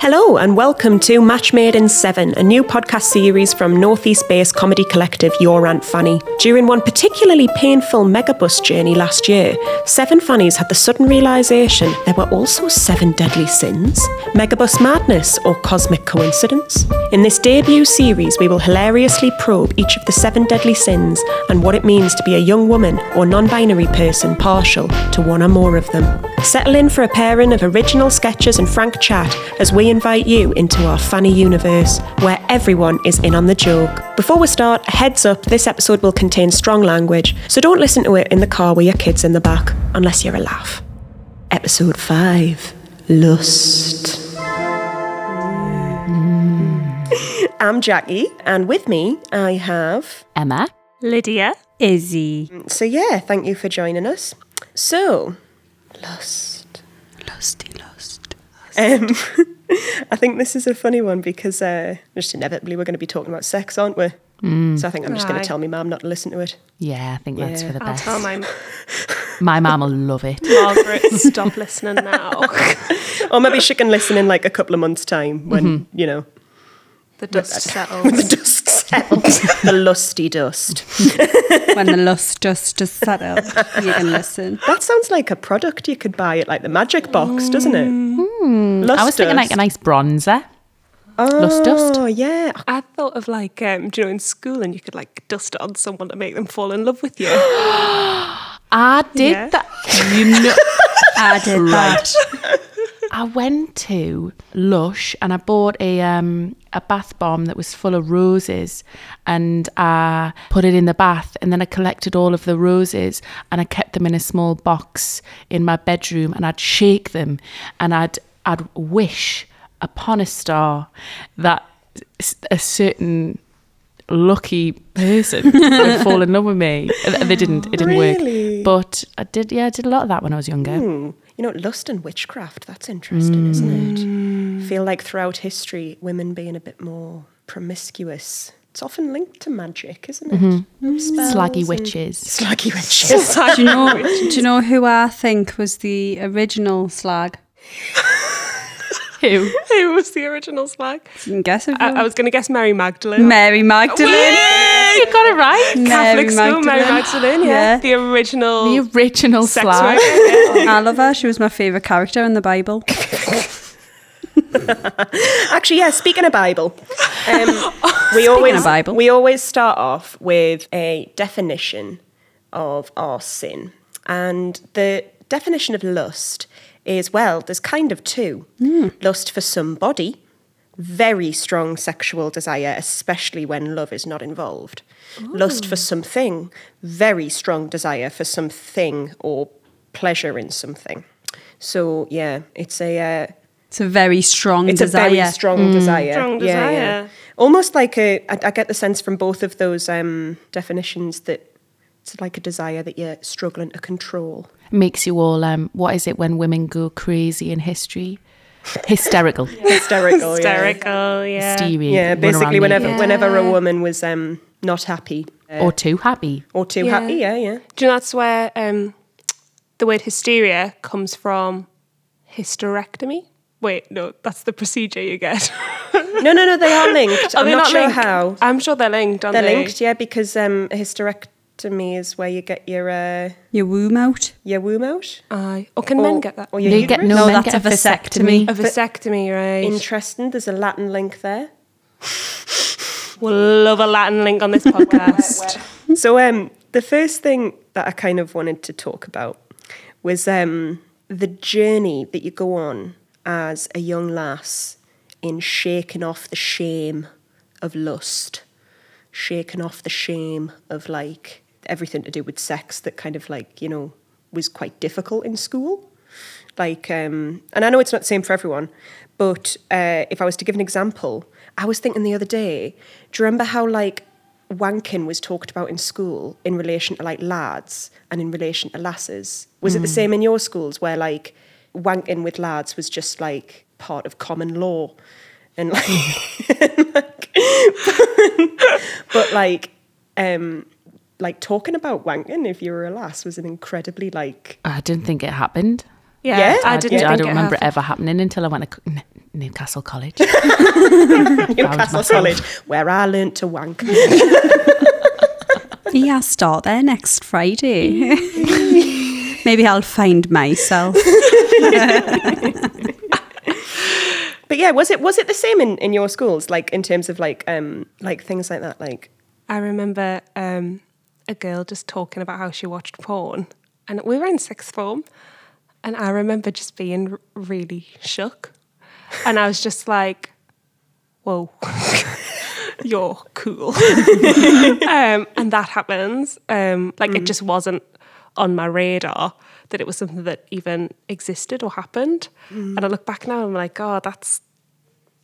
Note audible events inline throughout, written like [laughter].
Hello, and welcome to Match Made in Seven, a new podcast series from Northeast based comedy collective Your Aunt Fanny. During one particularly painful megabus journey last year, seven Fannies had the sudden realisation there were also seven deadly sins. Megabus madness or cosmic coincidence? In this debut series, we will hilariously probe each of the seven deadly sins and what it means to be a young woman or non binary person partial to one or more of them. Settle in for a pairing of original sketches and frank chat as we invite you into our Fanny universe where everyone is in on the joke. Before we start, a heads up this episode will contain strong language, so don't listen to it in the car with your kids in the back, unless you're a laugh. Episode 5 Lust. I'm Jackie, and with me I have. Emma. Lydia. Izzy. So, yeah, thank you for joining us. So, lust. Lusty lust. Um, [laughs] [laughs] I think this is a funny one because uh, just inevitably we're going to be talking about sex, aren't we? Mm. So I think I'm just going to tell my mum not to listen to it. Yeah, I think that's Yeah. for the I'll best. tell my [laughs] My mum will love it. Margaret [laughs] stop listening now. Or maybe she can listen in like a couple of months' time when, mm-hmm. you know, The dust when settles. the dust settles. the lusty dust. when the lust dust is settled, you can listen. That sounds like a product you could buy at like the Magic Box, doesn't it? Mm. Lust I was thinking like a nice bronzer. oh, lust dust. yeah. I thought of like, um, do you know, in school and you could like dust it on someone to make them fall in love with you. [gasps] I did Yeah. that. You [laughs] know, I did that. I went to Lush and I bought a um a bath bomb that was full of roses and I put it in the bath and then I collected all of the roses and I kept them in a small box in my bedroom and I'd shake them and I'd I'd wish upon a star that a certain lucky person [laughs] would fall in love with me. They didn't. It didn't Really? work. But I did. Yeah, I did a lot of that when I was younger. Hmm. You know, lust and witchcraft, that's interesting, isn't it? I feel like throughout history, women being a bit more promiscuous. It's often linked to magic, isn't it? Spells Slaggy witches. Slaggy witches. [laughs] Do you know? Do you know who I think was the original slag? [laughs] Who? Who was the original slag? You can guess who. I, I was going to guess Mary Magdalene. Mary Magdalene. you got it right. Catholic school, Mary Magdalene. Magdalene, yeah. Yeah. The original The original sex slag. worker. yeah. I love her. She was my favourite character in the Bible. [laughs] Actually, yeah. Speaking of Bible, um, [laughs] we always of Bible. we always start off with a definition of our sin, and the definition of lust is well, there's kind of two: lust for somebody, very strong sexual desire, especially when love is not involved. Lust for something, very strong desire for something or pleasure in something. So yeah, it's a. Uh, It's a very strong it's desire. a very strong desire. Strong Yeah, yeah. Almost like a. I, I get the sense from both of those um, definitions that it's like a desire that you're struggling to control. Makes you all. Um, what is it when women go crazy in history? Hysterical. [laughs] Hysterical. Hysterical, yeah. Hysteria. Yeah, yeah basically, whenever naked. whenever a woman was um, not happy or too happy. or too Yeah. happy, yeah, yeah. Do you know that's where um, the word hysteria comes from? Hysterectomy? Wait, no, that's the procedure you get. [laughs] No, no, no, they are linked. [laughs] Are I'm they not, sure linked? how. I'm sure they're linked, aren't They're they? linked, yeah, because um, a me is where you get your uh, Your womb out. your womb out. Aye. Or can or, men get that? Or your They get no, No, men that's get a vasectomy. A vasectomy, right? Interesting. There's a Latin link there. we'll love a Latin link on this [laughs] podcast. So um, the first thing that I kind of wanted to talk about was um, the journey that you go on as a young lass in shaking off the shame of lust, shaking off the shame of like everything to do with sex that kind of like you know was quite difficult in school. Like, um, and I know it's not the same for everyone, but uh, if I was to give an example, I was thinking the other day, do you remember how like wanking was talked about in school in relation to like lads and in relation to lasses? Was it the same in your schools where like wanking with lads was just like part of common law? And like, [laughs] and, like [laughs] but like, um, like talking about wanking if you were a lass was an incredibly like I didn't think it happened. Yeah, Yeah? I I- didn't. yeah, I don't it remember it happened. ever happening until I went to c- n- Newcastle College. [laughs] Newcastle. College, where I learnt to wank. Yeah, start there next Friday. [laughs] Maybe I'll find myself. But yeah, was it was it the same in, in your schools, like in terms of like um like things like that, like I remember um, a girl just talking about how she watched porn, and we were in sixth form, and I remember just being really shook, and I was just like, "Whoa, [laughs] you're cool," [laughs] um, and that happens. Um, like it just wasn't on my radar that it was something that even existed or happened, and I look back now and I'm like, "Oh, that's."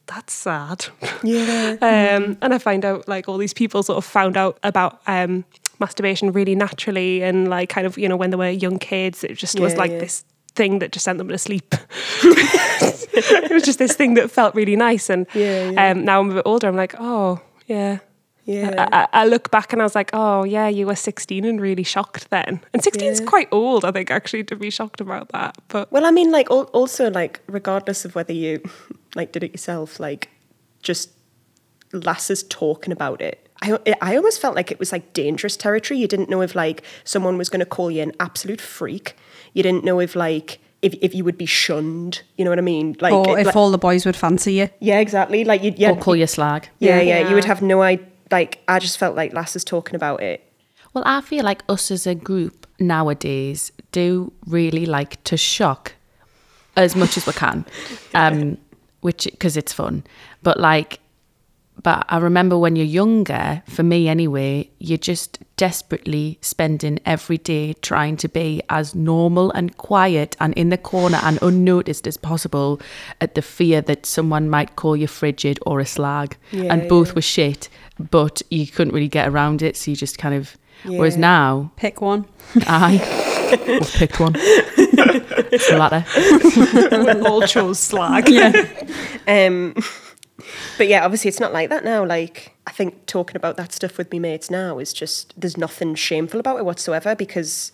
That's sad. yeah, [laughs] Um, and I find out like all these people sort of found out about um, masturbation really naturally and like kind of you know when they were young kids it just was like yeah. this thing that just sent them to sleep. [laughs] it was just this thing that felt really nice and Yeah, yeah. Um, now I'm a bit older I'm like oh yeah. yeah. I, I, I look back and I was like, oh yeah, you were 16 and really shocked then. And 16 is Yeah. quite old, I think, actually, to be shocked about that. But Well, I mean, like also like regardless of whether you [laughs] like did it yourself, like just lasses talking about it. I I almost felt like it was like dangerous territory. You didn't know if like someone was going to call you an absolute freak. You didn't know if like if if you would be shunned. You know what I mean? Like, or if like- all the boys would fancy you. yeah, exactly. Like you'd yeah, Or call you slag. yeah, yeah, Yeah. You would have no idea. Like I just felt like lasses talking about it. Well, I feel like us as a group nowadays do really like to shock as much as we can, [laughs] um, which because it's fun. But like, but I remember when you're younger, for me anyway, you're just desperately spending every day trying to be as normal and quiet and in the corner and unnoticed as possible at the fear that someone might call you frigid or a slag. Yeah, and both yeah. were shit, but you couldn't really get around it. So you just kind of, whereas now, Pick one. I [laughs] we've picked one. [laughs] It's the latter. [laughs] we all chose slag. Yeah. Um, but yeah, obviously it's not like that now. Like I think talking about that stuff with me mates now is just there's nothing shameful about it whatsoever because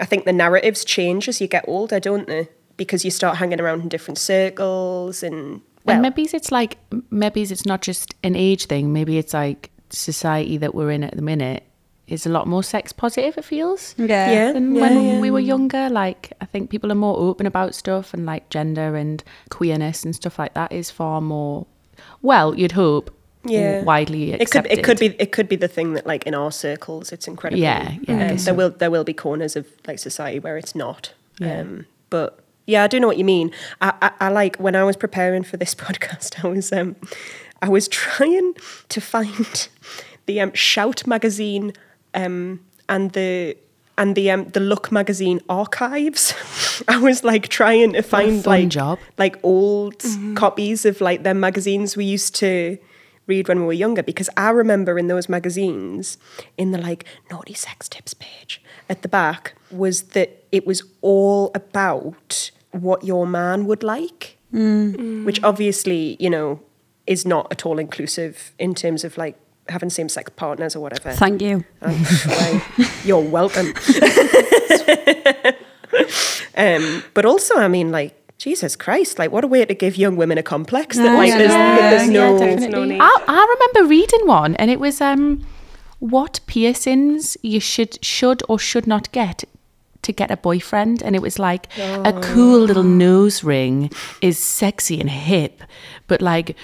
I think the narratives change as you get older, don't they? Because you start hanging around in different circles and well, and maybe it's like maybe it's not just an age thing. Maybe it's like society that we're in at the minute is a lot more sex positive. It feels. Yeah. Yeah. Than yeah, when yeah. we were younger, like I think people are more open about stuff and like gender and queerness and stuff like that is far more. Well, you'd hope. Yeah. Widely it could accepted. it could be it could be the thing that like in our circles it's incredible. Yeah, yeah, Um, guess there will there will be corners of like society where it's not. Yeah. Um, but yeah, I do know what you mean. I, I, I like when I was preparing for this [laughs] podcast, I was um I was trying to find [laughs] the um, Shout magazine um and the and the um the Look magazine archives. [laughs] I was like trying to find like job. like old copies of like their magazines we used to read when we were younger because I remember in those magazines in the like naughty sex tips page at the back was that it was all about what your man would like which obviously you know is not at all inclusive in terms of like having same sex partners or whatever Thank you. Oh, [laughs] you're welcome. um, but also, I mean, like, Jesus Christ, like, what a way to give young women a complex that, Yeah, like, yeah, there's, yeah, there's yeah, no. definitely. no need. I, I remember reading one, and it was um, what piercings you should should or should not get to get a boyfriend, and it was like a cool little nose ring is sexy and hip, but like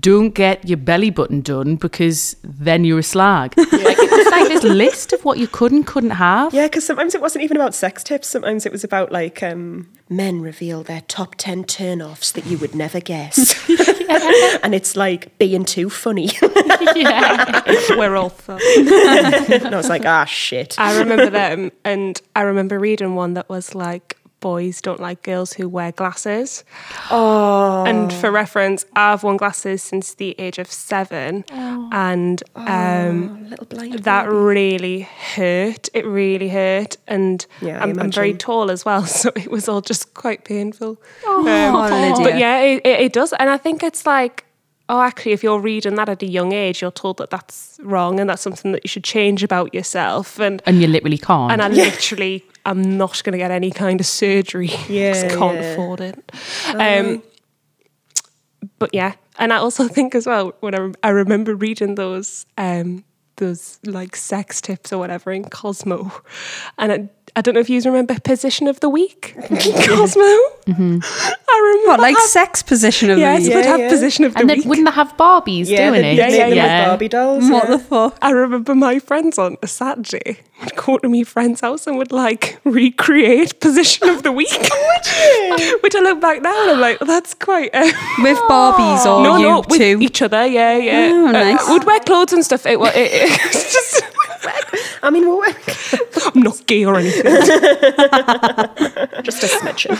don't get your belly button done because then you're a slag. [laughs] Like it was like this list of what you could and couldn't have. Yeah, because sometimes it wasn't even about sex tips. Sometimes it was about, like, um, men reveal their top 10 turn offs that you would never guess. [laughs] and it's like being too funny. [laughs] yeah. We're all fun. and I was like, ah, shit. I remember them, and I remember reading one that was like, boys don't like girls who wear glasses. Oh. And for reference, I've worn glasses since the age of seven, and um, Little blind that baby. really hurt. It really hurt, and Yeah, I I'm, I'm very tall as well, [laughs] so it was all just quite painful. Oh, Um, Lydia. but yeah, it, it, it does, and I think it's like. Oh, actually, if you're reading that at a young age, you're told that that's wrong and that's something that you should change about yourself. And And you literally can't. and I [laughs] literally am not going to get any kind of surgery. 'cause [laughs] Yeah, I can't yeah. afford it. Um, but yeah, and I also [laughs] think as well when I, I remember reading those um those like sex tips or whatever in Cosmo, and I, I don't know if you remember position of the week in [laughs] Cosmo. I remember What, like have- sex position of yes, the would Yeah, have yeah. position of the Week. And then wouldn't they have Barbies Yeah, doing they, it? they make Yeah, yeah. like Barbie dolls. What yeah. the fuck? I remember my friends on a Saturday would go to my friend's house and would like recreate position of the week. [laughs] [laughs] Which I look back now and I'm like, well, that's quite. Uh, With Barbies or no, you no, with two? each other. Yeah, yeah. Oh, Uh, would wear clothes and stuff. It, wa- it, it, it's just. I mean, well, I'm not gay or anything. [laughs] just a smidgen.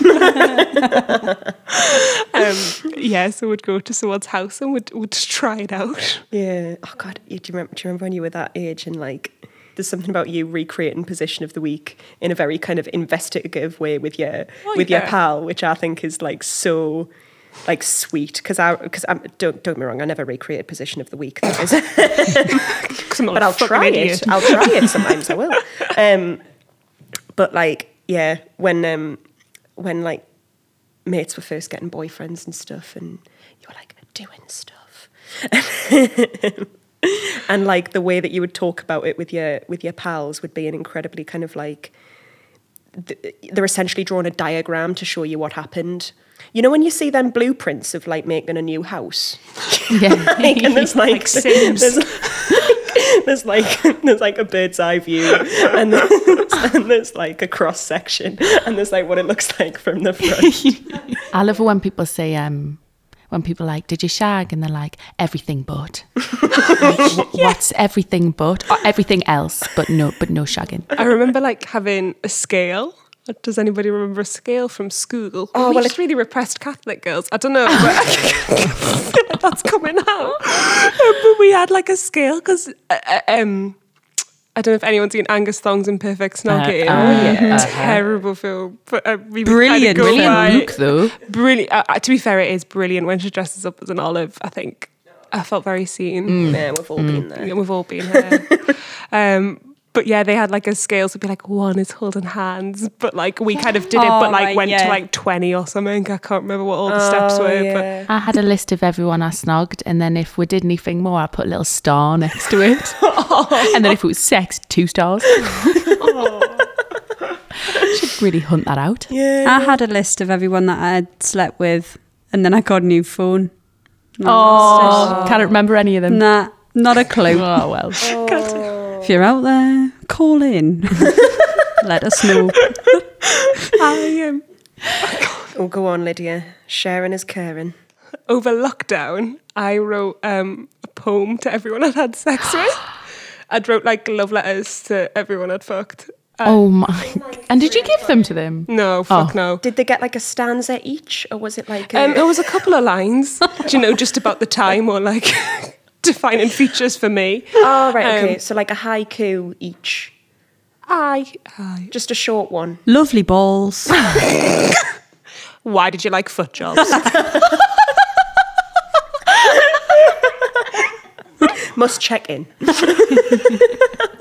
[laughs] um, yeah, so we'd go to someone's house and would would try it out. Yeah. Oh God, do you remember? Do you remember when you were that age and like? There's something about you recreating position of the week in a very kind of investigative way with your Oh, with your pal, which I think is like so like sweet because I because I'm don't don't get me wrong, I never recreate position of the week. That is, [laughs] 'Cause I'm not but I'll try idiot. it. I'll try it sometimes. I [laughs] will. Um, but like, yeah, when um, when like mates were first getting boyfriends and stuff, and you were like doing stuff, [laughs] and like the way that you would talk about it with your with your pals would be an incredibly kind of like they're essentially drawing a diagram to show you what happened. You know when you see them blueprints of like making a new house, [laughs] Yeah. [laughs] like, and there's [laughs] like, Like Sims. there's, there's like there's like a bird's eye view, and there's, and there's like a cross section, and there's like what it looks like from the front. I love when people say, um, when people are like, did you shag? And they're like, everything but. Like, [laughs] wh- What's everything but? Or everything else, but no, but no shagging. I remember like having a scale. Does anybody remember a scale from school? Oh, we well, it's really repressed Catholic girls. I don't know. But [laughs] that's coming out. [laughs] but we had like a scale because uh, uh, um, I don't know if anyone's seen Angus Thongs and Perfect Snogging. uh, yeah. Terrible film, but uh, we would Brilliant Kind of Brilliant by- look, though. Brilliant. Uh, uh, to be fair, it is brilliant when she dresses up as an olive. I think I felt very seen. Yeah, we've all been there. Yeah, we've all been here. [laughs] um, but yeah, they had like a scale, so it'd be like one is holding hands, but like we kind of did it, Oh, but like right, went yeah. to like twenty or something. I can't remember what all the oh, steps Oh, were, yeah. I had a list of everyone I snogged, and then if we did anything more, I put a little star next to it. [laughs] Oh. and then if it was sex, two stars. [laughs] [laughs] Should really hunt that out. Yeah. I had a list of everyone that I had slept with, and then I got a new phone. Oh, can't remember any of them. Nah, not a clue. Oh well. If you're out there, call in. [laughs] Let us know. [laughs] I um, Oh, go on, Lydia. Sharing is caring. over lockdown, I wrote um, a poem to everyone I'd had sex [gasps] with. I'd wrote like love letters to everyone I'd fucked. Uh, Oh my! And did you give them to them? No, fuck Oh. no. Did they get like a stanza each, or was it like a, Um, it was a couple of lines, do you know, just about the time or like [laughs] defining features for me. [laughs] Oh right, okay. um, so like a haiku each, I, I. just a short one. Lovely balls. [laughs] Why did you like foot jobs? [laughs] Must check in.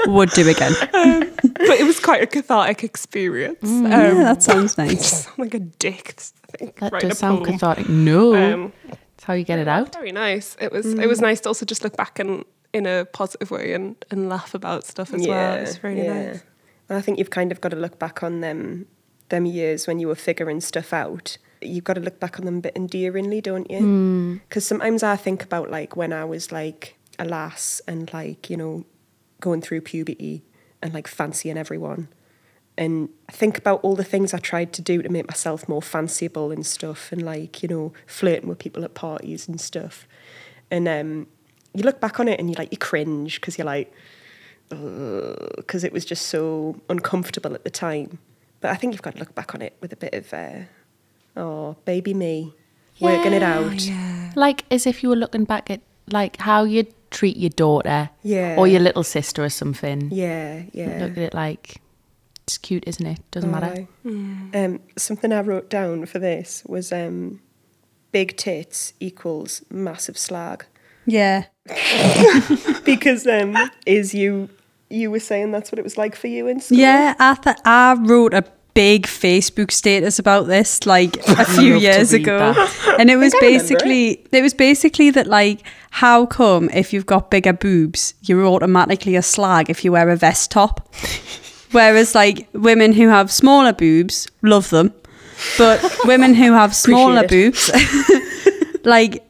Would do again. but it was quite a cathartic experience. Um, yeah, that sounds nice. sound like a dick. I think, That does sound poem. cathartic. No, Um, that's how you get it out. Very nice. It was. It was mm. nice to also just look back and in a positive way and, and laugh about stuff as well. It's really nice. And I think you've kind of got to look back on them, them years when you were figuring stuff out. You've got to look back on them a bit endearingly, don't you? Hmm. Because sometimes I think about like when I was like a lass and like you know going through puberty and like fancying everyone. And think about all the things I tried to do to make myself more fanciable and stuff, and like you know flirting with people at parties and stuff. And um, you look back on it and you like you cringe because you're like, because it was just so uncomfortable at the time. But I think you've got to look back on it with a bit of, uh, oh, baby me, working it out. Like as if you were looking back at like how you'd treat your daughter, Yeah. or your little sister or something. Yeah, yeah. Look at it like it's cute, isn't it? Doesn't matter. Aye. Um, something I wrote down for this was um, big tits equals massive slag. Yeah. [laughs] Because um, is you you were saying that's what it was like for you in school? Yeah, I th- I wrote a big Facebook status about this like a [laughs] few years ago, that. and it was I remember basically it was basically that like how come if you've got bigger boobs you're automatically a slag if you wear a vest top, [laughs] whereas like women who have smaller boobs love them, but [laughs] women who have smaller boobs [laughs] like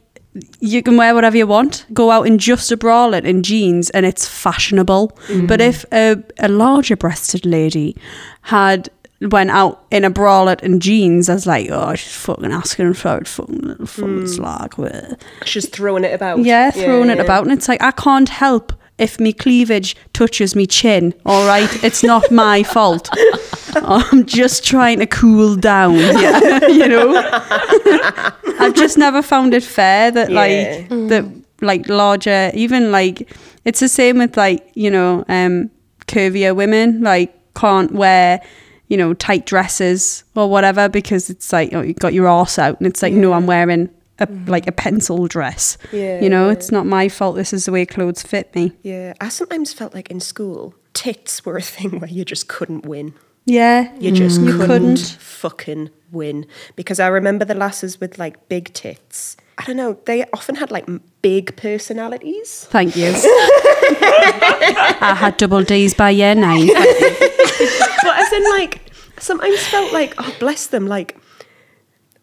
you can wear whatever you want. Go out in just a bralette and jeans, and it's fashionable. Mm-hmm. But if a, a larger breasted lady had went out in a bralette and jeans, I was like, oh, she's fucking asking for it, fucking little fucking mm. slag. She's throwing it about. Yeah, throwing it yeah. about, and it's like I can't help if me cleavage touches me chin. All right, it's not my fault. [laughs] I'm just trying to cool down. [laughs] Yeah, you know. [laughs] I've just never found it fair that Yeah. like that like larger, even like it's the same with like you know um curvier women like can't wear you know tight dresses or whatever because it's like oh, you got your arse out and it's like no I'm wearing a like a pencil dress. Yeah, you know, it's not my fault. This is the way clothes fit me. Yeah, I sometimes felt like in school, tits were a thing where you just couldn't win. Yeah, You just You couldn't, couldn't. fucking win. Because I remember the lasses with like big tits. I don't know, they often had like big personalities. Thank you. [laughs] I had double D's by year nine. but as in like, sometimes felt like, oh, bless them. Like,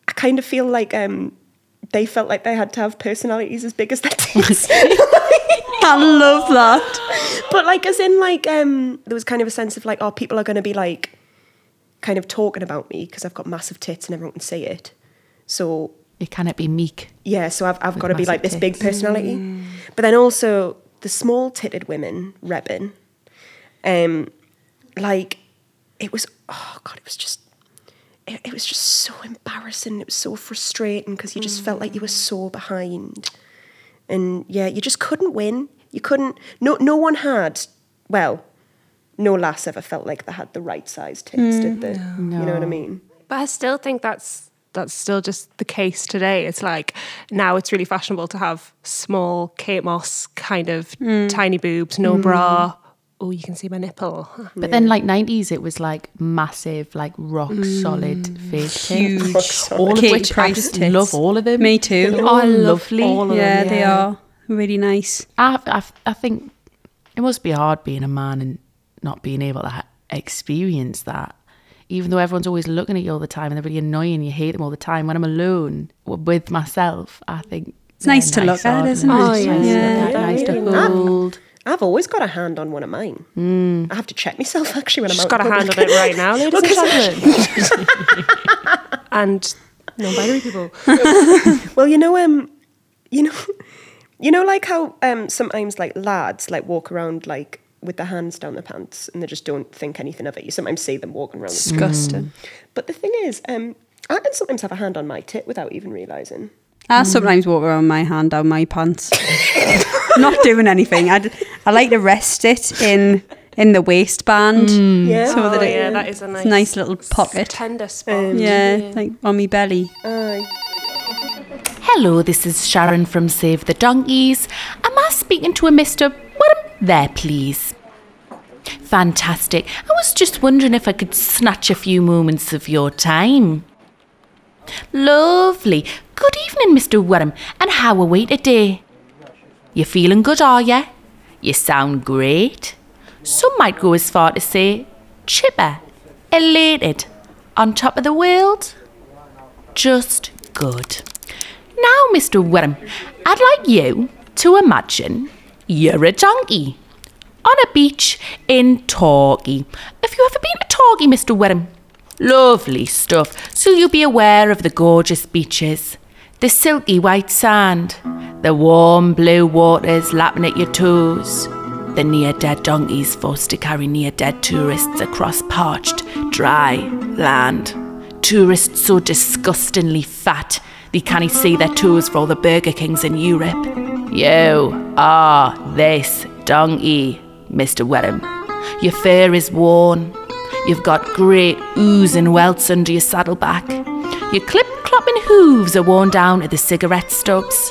I kind of feel like um, they felt like they had to have personalities as big as their tits. [laughs] I love that. but like, as in like, um, there was kind of a sense of like, oh, people are going to be like, kind of talking about me because I've got massive tits and everyone can see it. So It cannot be meek. yeah, so I've, I've got to be like this big personality. But then also the small titted women rebbing, um, like it was, oh God, it was just, it, it was just so embarrassing. It was so frustrating because you just felt like you were mm. so behind. And yeah, you just couldn't win. You couldn't, no, no one had, well, no lass ever felt like they had the right size tits, did they? Mm, you know what I mean? But I still think that's that's still just the case today. It's like now it's really fashionable to have small Kate Moss kind of mm. tiny boobs, no bra. Oh, you can see my nipple. [laughs] But then, like nineties, it was like massive, like rock solid mm. fake tits. Huge. Rock solid. All of Katie which I Price just tits. love all of them. Me too. They're Oh, all I love lovely. all of them. yeah, they are really nice. I, I, I think it must be hard being a man and not being able to ha- experience that. Even though everyone's always looking at you all the time and they're really annoying, you hate them all the time. When I'm alone with myself, I think It's nice to look at, isn't it? Oh, Nice, yeah. nice, to look Yeah. at, nice to Really nice. hold. I've always got a hand on one of mine. I have to check myself [laughs] actually when She's I'm out. got a hand on it right now, ladies and gentlemen. [laughs] and non-binary people. [laughs] Well, you know, um, you know, you know, like how um sometimes like lads like walk around like with their hands down their pants and they just don't think anything of it. You sometimes see them walking around. with- Disgusting. But the thing is, um, I can sometimes have a hand on my tit without even realizing. I sometimes walk around my hand down my pants. Not doing anything. I, I like to rest it in in the waistband. Mm. Yeah. So that oh, it- yeah, that is a it's nice, a nice little pocket. tender spot. Um, yeah, like on my belly. Aye. Hello, this is Sharon from Save the Donkeys. Am I speaking to a Mr. What there, please? Fantastic. I was just wondering if I could snatch a few moments of your time. Lovely. Good evening, Mr. Worm, and how are we today? You feeling good, are you? You sound great. Some might go as far to say chipper, elated, on top of the world. Just good. Now, Mr. Worm, I'd like you to imagine you're a donkey on a beach in Torquay. Have you ever been to Torquay, Mr. Worm? Lovely stuff. So you'll be aware of the gorgeous beaches, the silky white sand, the warm blue waters lapping at your toes, the near dead donkeys forced to carry near dead tourists across parched, dry land. Tourists so disgustingly fat they can't see their toes for all the Burger Kings in Europe. You are this donkey, Mr. Werham. Your fur is worn. You've got great oozing welts under your saddleback. Your clip clopping hooves are worn down to the cigarette stubs.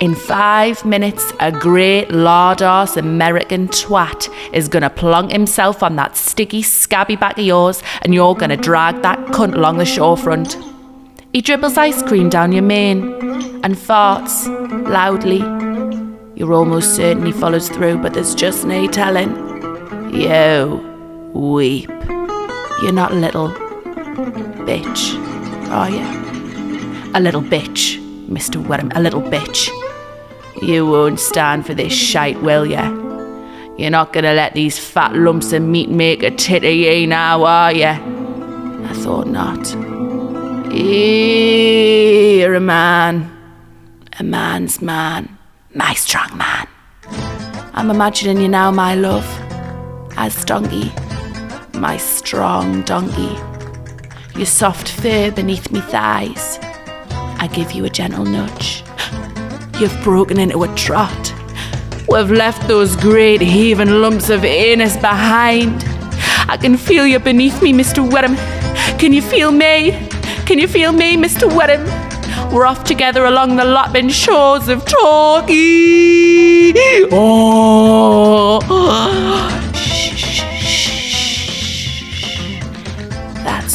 In five minutes, a great lard arse American twat is gonna plonk himself on that sticky, scabby back of yours, and you're gonna drag that cunt along the shorefront. He dribbles ice cream down your mane and farts loudly. You're almost certain he follows through, but there's just no telling. You weep. You're not little bitch, are you? A little bitch, Mr. Wedham, a little bitch. You won't stand for this shite, will you? You're not gonna let these fat lumps of meat make a tit of eh, ye now, are you? I thought not. You're a man. A man's man. My strong man. I'm imagining you now, my love, as donkey. My strong donkey. Your soft fur beneath me thighs. I give you a gentle nudge. You've broken into a trot. We've left those great heaving lumps of anus behind. I can feel you beneath me, Mr. Wedham. Can you feel me? Can you feel me, Mr. Wedham? We're off together along the lapping shores of Torquay. Oh.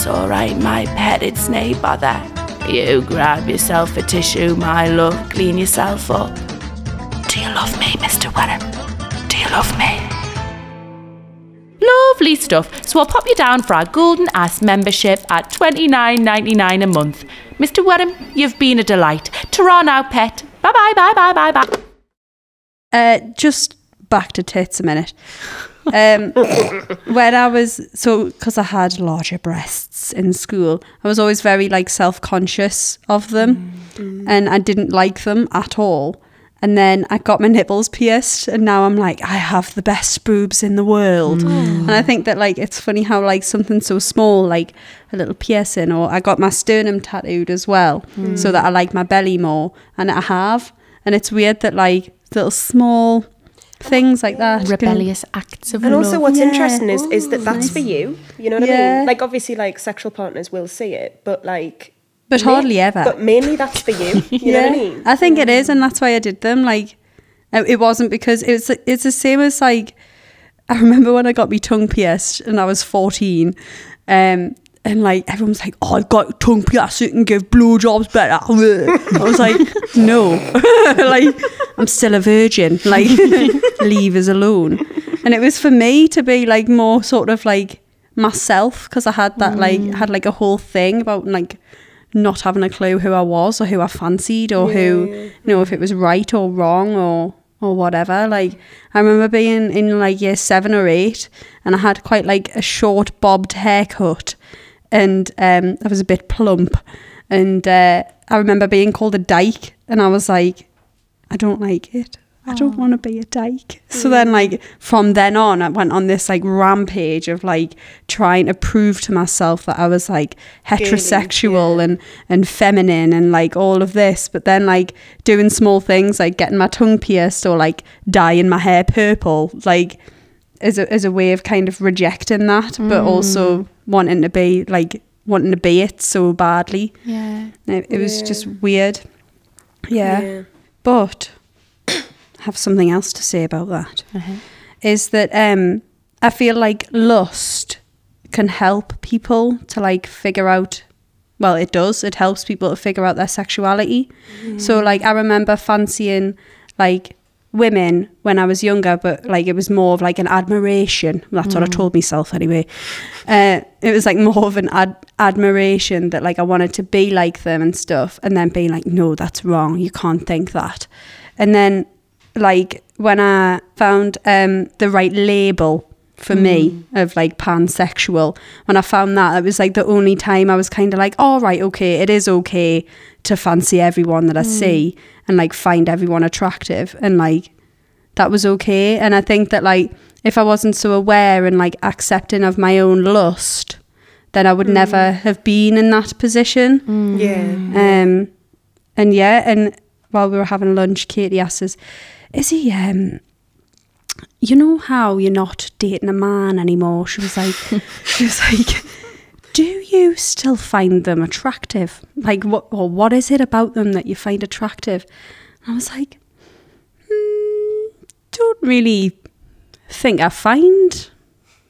All right, my pet. It's no bother. You grab yourself a tissue, my love. Clean yourself up. Do you love me, Mr. Wedham? Do you love me? Lovely stuff. So I'll pop you down for our Golden Ass membership at $29.99 a month. Mr. Wedham, you've been a delight. Ta now, pet. Bye bye, bye bye, bye bye. Uh, just back to tits a minute. Um, when I was so because I had larger breasts in school, I was always very like self conscious of them, mm-hmm. and I didn't like them at all. And then I got my nipples pierced, and now I'm like, I have the best boobs in the world. Mm. And I think that like it's funny how like something so small, like a little piercing, or I got my sternum tattooed as well, mm. so that I like my belly more, and I have. And it's weird that like little small things like that. can- Rebellious acts of And love. also, what's Yeah. interesting is is that Ooh, that's nice. for you. You know what I mean? Like, obviously, like sexual partners will see it, but like, But ma- hardly ever. But mainly that's for you. You know what I mean? I think it is, and that's why I did them. Like, uh, it wasn't because it was. It's the same as like. [laughs] I remember when I got my tongue pierced, and I was fourteen, um, and like everyone was like, "Oh, I've got tongue pierced. You can give blowjobs better." Uh, [laughs] I was like, "No, [laughs] like I'm still a virgin. Like, [laughs] leave us alone." And it was for me to be like more sort of like myself because I had that like mm. had like a whole thing about like not having a clue who I was or who I fancied or who you know if it was right or wrong or or whatever. Like I remember being in like year seven or eight and I had quite like a short bobbed haircut and um I was a bit plump and uh, I remember being called a dyke and I was like I don't like it. I don't want to be a dyke. So then, like, from then on, I went on this like rampage of like trying to prove to myself that I was like heterosexual and and feminine and like all of this. But then, like, doing small things like getting my tongue pierced or like dyeing my hair purple, like, as a as a way of kind of rejecting that, but also mm. wanting to be like wanting to be it so badly. Yeah. It, it was Yeah. just weird. yeah. But [coughs] I have something else to say about that. Uh-huh. Is that um I feel like lust can help people to like figure out well it does it helps people to figure out their sexuality so mm. like i remember fancying like women when i was younger but like it was more of like an admiration. That's what i told myself anyway. Uh, it was like more of an ad- admiration that like i wanted to be like them and stuff and then being like no that's wrong. You can't think that. And then like when I found um the right label for me of like pansexual, when I found that, it was like the only time I was kind of like, all right, okay, it is okay to fancy everyone that I see and like find everyone attractive and like that was okay. And I think that like if I wasn't so aware and like accepting of my own lust, then I would never have been in that position. Yeah. Um, and yeah, and while we were having lunch, Katie asked us, "Izzy? Um, you know how you're not dating a man anymore?" She was like, [laughs] "She was like, do you still find them attractive? Like, what or what is it about them that you find attractive?" I was like, hmm, don't really think I find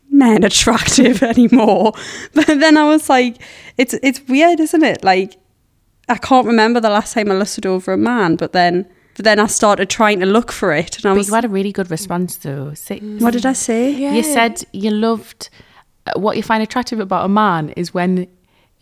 men attractive [laughs] anymore. [laughs] But then I was like, it's it's weird, isn't it? Like I can't remember the last time I lusted over a man, but then but then I started trying to look for it, and I But was. you had a really good response though. Say- What did I say? You said you loved uh, what you find attractive about a man is when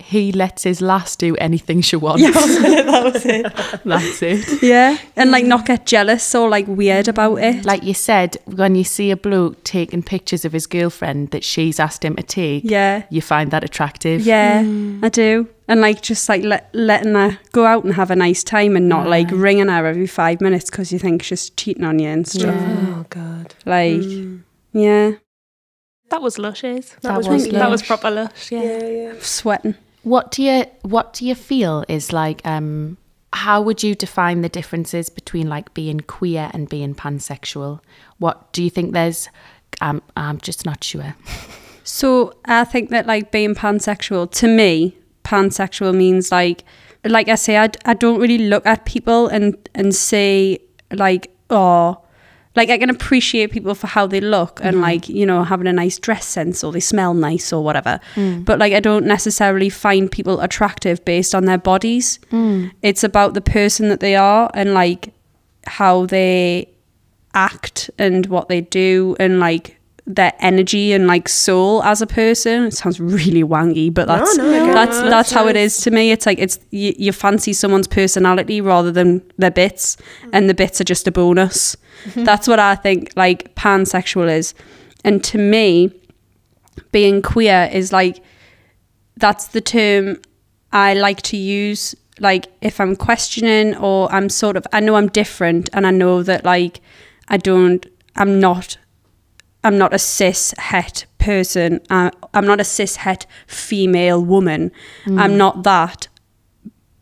he lets his lass do anything she wants. Yeah, [laughs] that was it. [laughs] That's it. Yeah, and like not get jealous or like weird about it. Like you said, when you see a bloke taking pictures of his girlfriend that she's asked him to take, Yeah. you find that attractive. Yeah, I do. And like just like let, letting her go out and have a nice time and not like ringing her every five minutes because you think she's cheating on you and stuff. Oh god, Like, yeah, that was lushes. That was was really That was proper lush. Yeah. Yeah, yeah. sweating. What do you What do you feel is like? Um, how would you define the differences between like being queer and being pansexual? What do you think there's? Um, I'm just not sure. [laughs] So I think that like being pansexual to me, pansexual means like, like I say, I, I don't really look at people and and say like, oh, like I can appreciate people for how they look and mm-hmm. like you know having a nice dress sense or they smell nice or whatever. Mm. But like I don't necessarily find people attractive based on their bodies. Mm. It's about the person that they are and like how they act and what they do and like their energy and like soul as a person. It sounds really wangy, but that's no, get that's that's how it is to me. It's like it's you, you fancy someone's personality rather than their bits, mm. and the bits are just a bonus. Mm-hmm. That's what I think like pansexual is, and to me, being queer is like that's the term I like to use like if I'm questioning or I'm sort of I know I'm different and I know that like I don't I'm not I'm not a cis het person. I, I'm not a cis het female woman. Mm. I'm not that,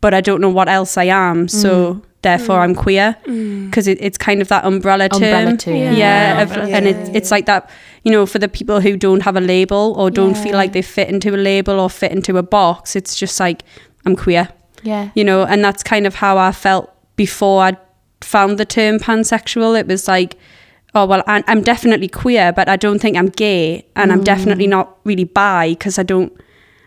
but I don't know what else I am. Mm. So therefore, I'm queer mm. because it, it's kind of that umbrella term. Umbrella term, Yeah, yeah. of- and it, it's like that. You know, for the people who don't have a label or don't feel like they fit into a label or fit into a box, it's just like I'm queer Yeah. you know, and that's kind of how I felt before I found the term pansexual. It was like, oh well, I'm, I'm definitely queer, but I don't think I'm gay, and I'm definitely not really bi because I don't,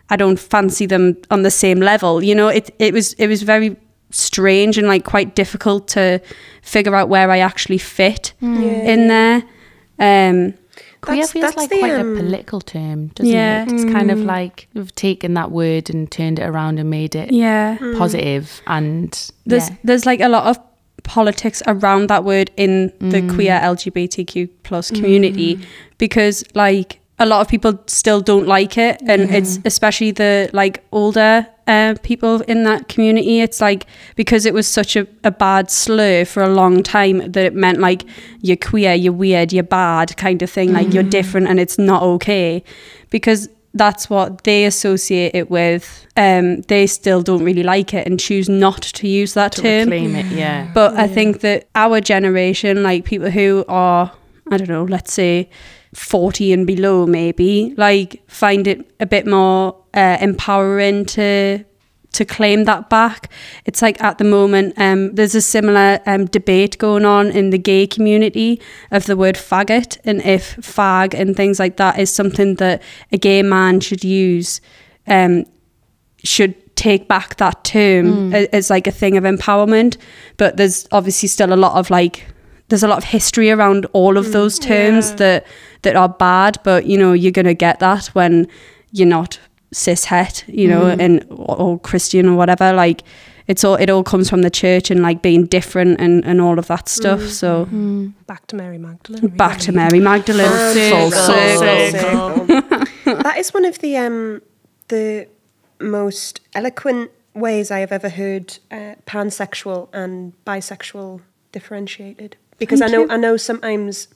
I don't fancy them on the same level. You know, it it was it was very strange and like quite difficult to figure out where I actually fit in there. Um, Queer That's- feels that's like the, quite um, a political term, doesn't Yeah. it? It's kind of like we've taken that word and turned it around and made it yeah. positive and there's yeah. there's like a lot of politics around that word in the Mm. queer LGBTQ plus community because like a lot of people still don't like it and it's especially the like older uh, people in that community. It's like because it was such a, a bad slur for a long time that it meant like you're queer you're weird you're bad kind of thing. Like you're different and it's not okay because that's what they associate it with. Um, they still don't really like it and choose not to use that to term. reclaim it, yeah. but I think that our generation, like people who are, I don't know, let's say 40 and below, maybe, like find it a bit more uh, empowering to to claim that back. It's like at the moment, um, there's a similar um, debate going on in the gay community of the word faggot and if fag and things like that is something that a gay man should use. Um, should take back that term a- as like a thing of empowerment but there's obviously still a lot of like there's a lot of history around all of those terms that that are bad but you know you're gonna get that when you're not cis het you know and or, or christian or whatever like it's all it all comes from the church and like being different and and all of that stuff so. Back to Mary Magdalene. back to mary magdalene. Full Full circle. [laughs] that is one of the um, the most eloquent ways I have ever heard uh, pansexual and bisexual differentiated. Because I know I know sometimes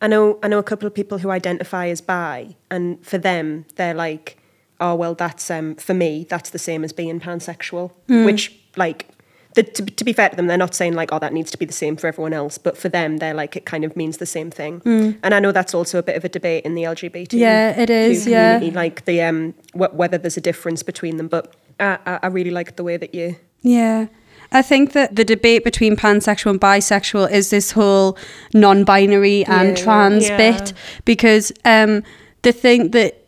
I know I know a couple of people who identify as bi, and for them they're like, oh well, that's um, for me that's the same as being pansexual, which like. The, to, to be fair to them, they're not saying like, "Oh, that needs to be the same for everyone else," but for them, they're like, it kind of means the same thing. And I know that's also a bit of a debate in the LGBT Yeah, it is, yeah. community, like the um wh- whether there's a difference between them. But I, I, I really like the way that you Yeah. I think that the debate between pansexual and bisexual is this whole non-binary and Yeah. trans Yeah. bit because um, the thing that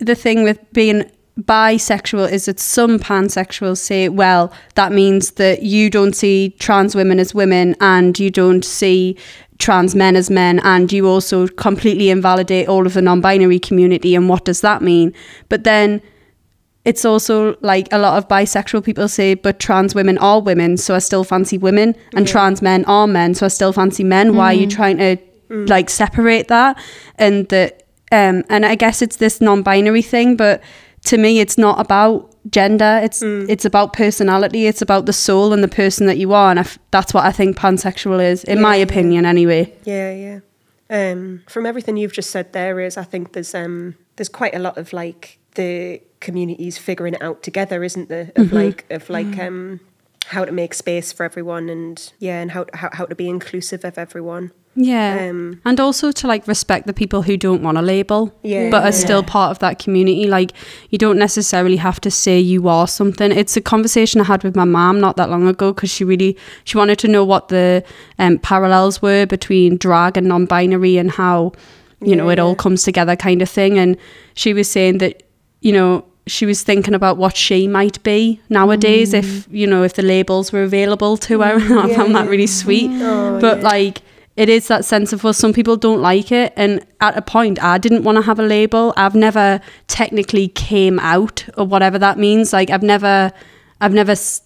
the thing with being bisexual is that some pansexuals say, well, that means that you don't see trans women as women and you don't see trans men as men and you also completely invalidate all of the non-binary community and what does that mean? But then it's also like a lot of bisexual people say, but trans women are women, so I still fancy women, and trans men are men, so I still fancy men. Why are you mm. trying to mm. like separate that? And that, um, and I guess it's this non-binary thing, but to me, it's not about gender. It's it's about personality. It's about the soul and the person that you are, and I f- that's what I think pansexual is, in my Yeah. opinion, anyway. Yeah, yeah. Um, from everything you've just said, there is. I think there's um, there's quite a lot of like the communities figuring it out together, isn't there? Of like of like um, how to make space for everyone, and yeah, and how how, how to be inclusive of everyone. Yeah. Um, and also to like respect the people who don't want a label Yeah. but are still part of that community. Like you don't necessarily have to say you are something. It's a conversation i had with my mom not that long ago because she really she wanted to know what the um, parallels were between drag and non-binary and how you know Yeah, it all comes together kind of thing. And she was saying that you know she was thinking about what she might be nowadays if you know if the labels were available to her. [laughs] I Yeah, found that really sweet. Oh, but yeah. like it is that sense of well some people don't like it and at a point i didn't want to have a label. I've never technically came out or whatever that means. Like i've never i've never s-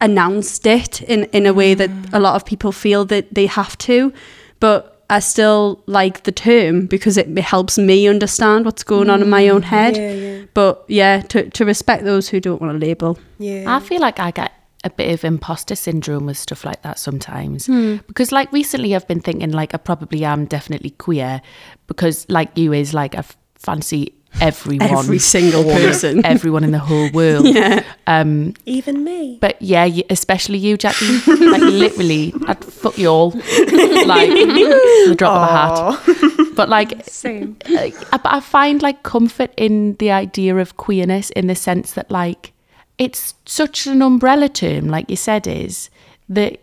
announced it in in a way that mm. a lot of people feel that they have to. But i still like the term because it helps me understand what's going on in my own mm. head. Yeah, yeah. but yeah to, to respect those who don't want a label. Yeah. I feel like I get a bit of imposter syndrome with stuff like that sometimes. Because like recently I've been thinking like I probably am definitely queer because like you is like I f- fancy everyone. [laughs] Every single person. [laughs] Everyone in the whole [laughs] world. yeah Um Even me. but yeah, especially you, Jackie. like literally, I'd fuck you all. like the drop of a hat. But like Same. I, I find like comfort in the idea of queerness in the sense that like it's such an umbrella term, like you said, is that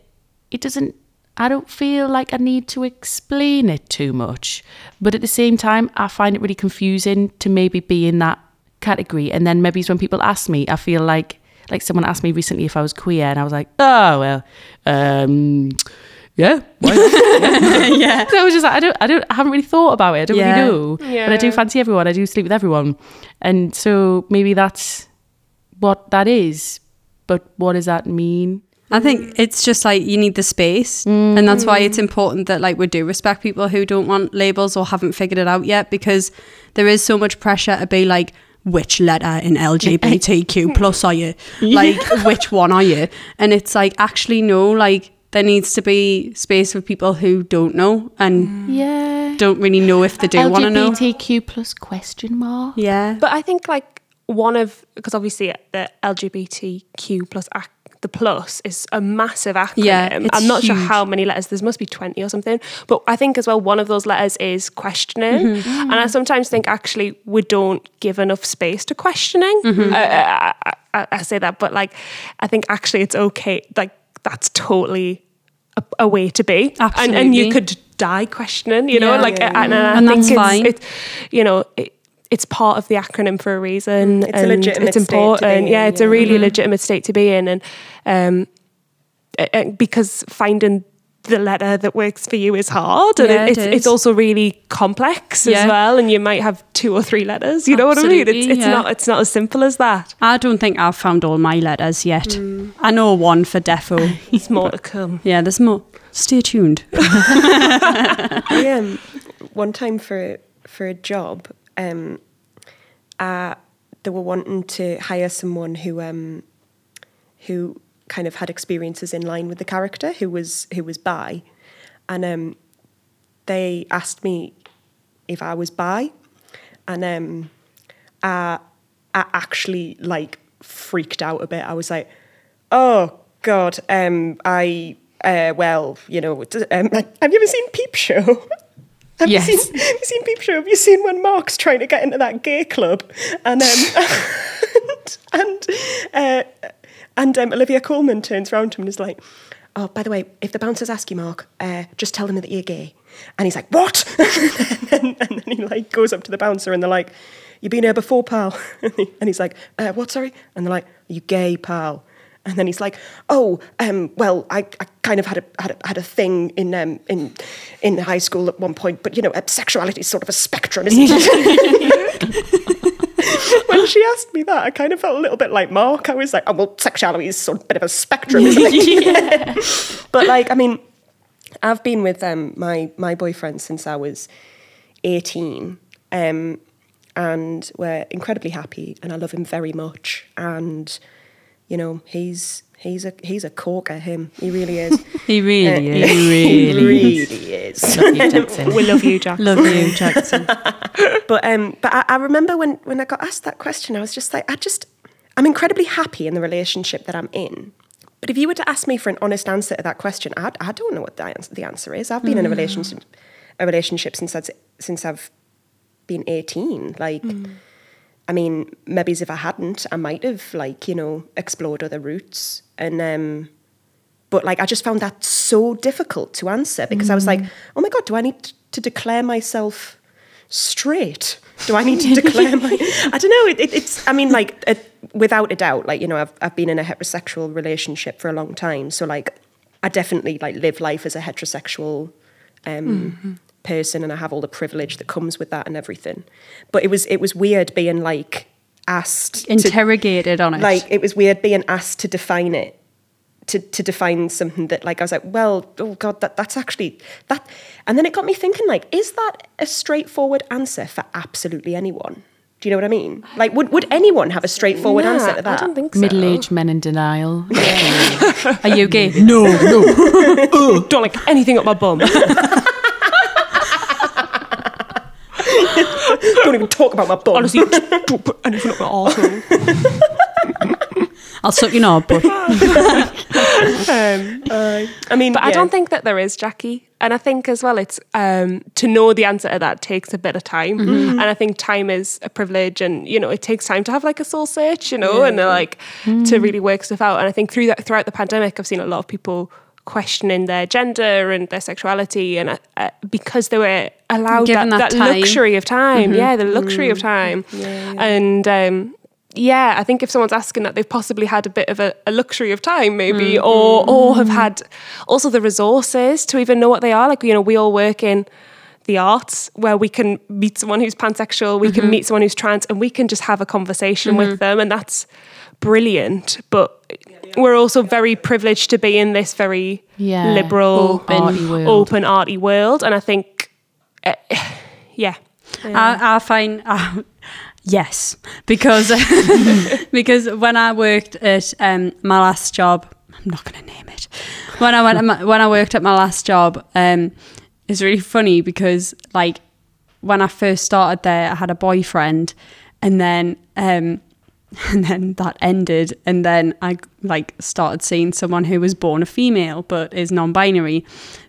it doesn't. I don't feel like I need to explain it too much, but at the same time, I find it really confusing to maybe be in that category. And then maybe when people ask me, I feel like like someone asked me recently if I was queer, and I was like, oh well, um, yeah, why [laughs] yeah [laughs] So I was just like, I don't, I don't, I haven't really thought about it. I don't Yeah. really know. But I do fancy everyone. I do sleep with everyone, and so maybe that's what that is. But what does that mean? I think it's just like you need the space, and that's why it's important that like we do respect people who don't want labels or haven't figured it out yet, because there is so much pressure to be like, which letter in LGBTQ [laughs] plus are you? Like, which one are you? And it's like actually no, like there needs to be space for people who don't know and Yeah. don't really know if they do want to know. LGBTQ plus question mark. Yeah, But I think like one of because obviously the LGBTQ plus ac- the plus is a massive acronym. Yeah, I'm not sure how many letters. There must be twenty or something. But I think as well one of those letters is questioning, Mm-hmm. and I sometimes think actually we don't give enough space to questioning. Mm-hmm. I, I, I, I say that, but like I think actually it's okay. Like that's totally a, a way to be, and, and you could die questioning. You know, Yeah. like Yeah, and, yeah. I And think that's it's, fine. It's, you know. It, it's part of the acronym for a reason. Mm, it's a and legitimate It's state to be important. in, yeah, it's a yeah. really legitimate state to be in, and um, because finding the letter that works for you is hard, and Yeah, it, it it's it's also really complex Yeah. as well. And you might have two or three letters. You know what I mean? It's it's yeah. not it's not as simple as that. I don't think I've found all my letters yet. I know one for defo. [laughs] It's more to come. yeah, there's more. Stay tuned. [laughs] [laughs] I, um, one time for for a job, um, uh, they were wanting to hire someone who um, who kind of had experiences in line with the character, who was who was bi, and um, they asked me if I was bi, and um, I, I actually like freaked out a bit. I was like, "Oh God, um, I uh, well, you know, um, [laughs] have you ever seen Peep Show?" [laughs] Have Yes. you, seen, [laughs] have you seen Peep Show? Have you seen when Mark's trying to get into that gay club? And um, and, [laughs] and uh, And um, Olivia Colman turns around to him and is like, "Oh, by the way, if the bouncers ask you, Mark, uh, just tell them that you're gay." And he's like, "What?" [laughs] and, then, and then he like goes up to the bouncer and they're like, "You've been here before, pal?" and, he's like, uh, "What? Sorry?" And they're like, "Are you gay, pal?" And then he's like, "Oh, um, well, I, I kind of had a had a, had a thing in um, in in high school at one point, but you know, uh, sexuality is sort of a spectrum, isn't it?" [laughs] when she asked me that, I kind of felt a little bit like Mark. I was like, "Oh, well, sexuality is sort of a bit of a spectrum, isn't it?" [laughs] [laughs] but like, I mean, I've been with um, my my boyfriend since I was eighteen, um, and we're incredibly happy, and I love him very much, and you know, he's he's a he's a corker. Him, he really is. [laughs] He really Uh, is. [laughs] he really is. Love you, [laughs] Jackson. We love you, Jack. Love you, Jackson. But um, but I, I remember when when I got asked that question, I was just like, I just I'm incredibly happy in the relationship that I'm in. But if you were to ask me for an honest answer to that question, I, I don't know what the answer, the answer is. I've been in a relationship a relationship since I've since I've been 18. Like, I mean, maybe if I hadn't, I might have like you know explored other routes and. um but like I just found that so difficult to answer because I was like, oh my god, do I need to declare myself straight? Do I need to declare my? [laughs] I don't know. It, it, it's. I mean, like it, without a doubt, like you know, I've I've been in a heterosexual relationship for a long time, so like I definitely like live life as a heterosexual um, person, and I have all the privilege that comes with that and everything. But it was it was weird being like asked to Interrogated on it. like it was weird being asked to define it to, to define something that like I was like, well, oh god, that that's actually that and then it got me thinking like, is that a straightforward answer for absolutely anyone? Do you know what I mean? Like would, would anyone have a straightforward Nah, answer to that? I don't think so. Middle-aged men in denial. [laughs] Are you gay? [laughs] no, no. [laughs] Don't like anything up my bum. Don't even talk about my bum. Honestly, don't put anything up my arsehole. [laughs] I'll suck your knob, but Um, I mean But I don't think that there is, Jackie. And I think as well, it's um, to know the answer to that takes a bit of time. And I think time is a privilege, and you know, it takes time to have like a soul search, you know, and uh, like to really work stuff out. And I think through that, throughout the pandemic, I've seen a lot of people questioning their gender and their sexuality, and uh, uh, because they were allowed that, that that, luxury of time, yeah, the luxury of time, and. Um, yeah, I think if someone's asking that, they've possibly had a bit of a, a luxury of time, maybe, or or have had also the resources to even know what they are. Like you know, we all work in the arts where we can meet someone who's pansexual, we can meet someone who's trans, and we can just have a conversation with them, and that's brilliant. But we're also very privileged to be in this very Yeah. liberal, Open. Arty world. open arty world, and I think, uh, [sighs] yeah. I, I find uh, [laughs] yes because [laughs] because when I worked at um, my last job, I'm not going to name it. When I went at [laughs] my, when I worked at my last job, um, it's really funny because like when I first started there, I had a boyfriend, and then um, [laughs] and then that ended, and then I like started seeing someone who was born a female but is non-binary,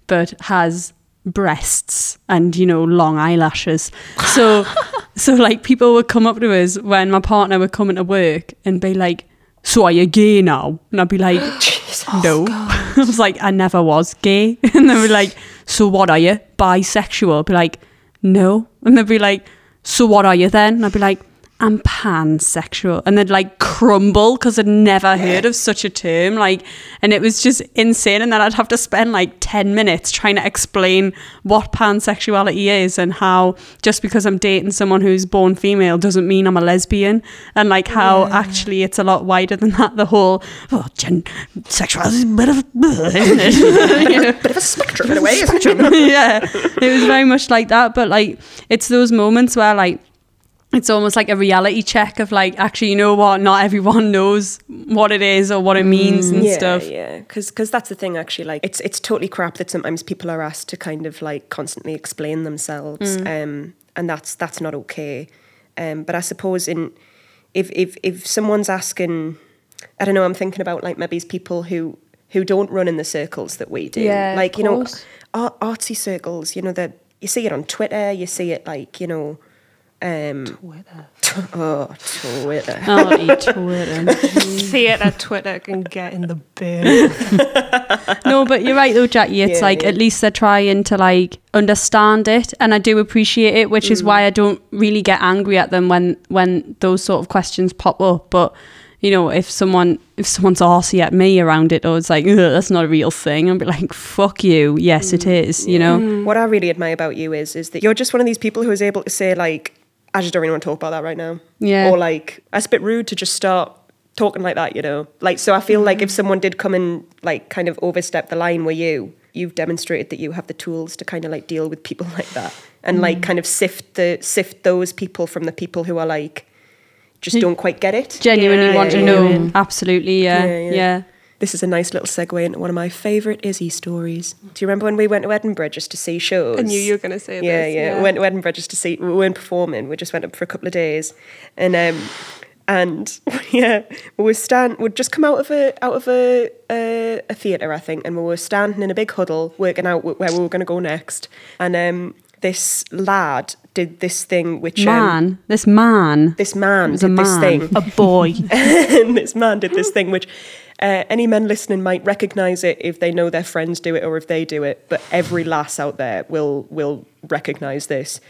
but has breasts and you know long eyelashes. So [laughs] so like people would come up to us when my partner would come into work and be like, "So are you gay now?" And I'd be like, [gasps] "No." [laughs] I was like, "I never was gay," and they'd be like, "So what are you? Bisexual?" I'd be like, "No," and they'd be like, "So what are you then?" And I'd be like. I'm pansexual, and they'd like crumble because I'd never heard of such a term. Like, and it was just insane. And then I'd have to spend like 10 minutes trying to explain what pansexuality is and how just because I'm dating someone who's born female doesn't mean I'm a lesbian. And like how actually it's a lot wider than that. The whole, oh, gen- sexuality is a bit of a, isn't it? You know? bit of a spectrum in a way, isn't [laughs] yeah, it was very much like that. But like, it's those moments where like, it's almost like a reality check of like, actually, you know what? Not everyone knows what it is or what it means and yeah, stuff. Yeah, because because that's the thing. Actually, like it's it's totally crap that sometimes people are asked to kind of like constantly explain themselves, um, and that's that's not okay. Um, but I suppose in if if if someone's asking, I don't know, I'm thinking about like maybe it's people who who don't run in the circles that we do, Yeah, like you know, art, artsy circles. You know that you see it on Twitter, you see it like you know Um, Twitter. oh, Twitter. Oh, eat Twitter. [laughs] Theatre Twitter can get in the bin. [laughs] no, but you're right though, Jackie. It's Yeah, like yeah. at least they're trying to like understand it, and I do appreciate it, which Mm. is why I don't really get angry at them when when those sort of questions pop up. But you know, if someone if someone's arsey at me around it, or it's like "Ugh, that's not a real thing, I'll be like, fuck you. Yes, it Mm. is. You know. What I really admire about you is is that you're just one of these people who is able to say like, I just don't really want to talk about that right now. Yeah. Or like, that's a bit rude to just start talking like that, you know. Like, so I feel like if mm. someone did come and like kind of overstep the line where you, you've demonstrated that you have the tools to kind of like deal with people [laughs] like that and like mm. kind of sift the sift those people from the people who are like just don't quite get it. Genuinely Yeah, want to know. yeah. Absolutely. Yeah. yeah. This is a nice little segue into one of my favourite Izzy stories. Do you remember when we went to Edinburgh just to see shows? I knew you were going to say yeah, this. Yeah, We went to Edinburgh just to see. We weren't performing. We just went up for a couple of days, and um, and [laughs] yeah, we were stand. We'd just come out of a out of a a, a theatre, I think, and we were standing in a big huddle, working out where we were going to go next. And um, this lad did this thing, which um, Man, this man. this man was a did this thing A boy. [laughs] and this man did this thing which uh, any men listening might recognize it if they know their friends do it or if they do it but every lass out there will will recognize this.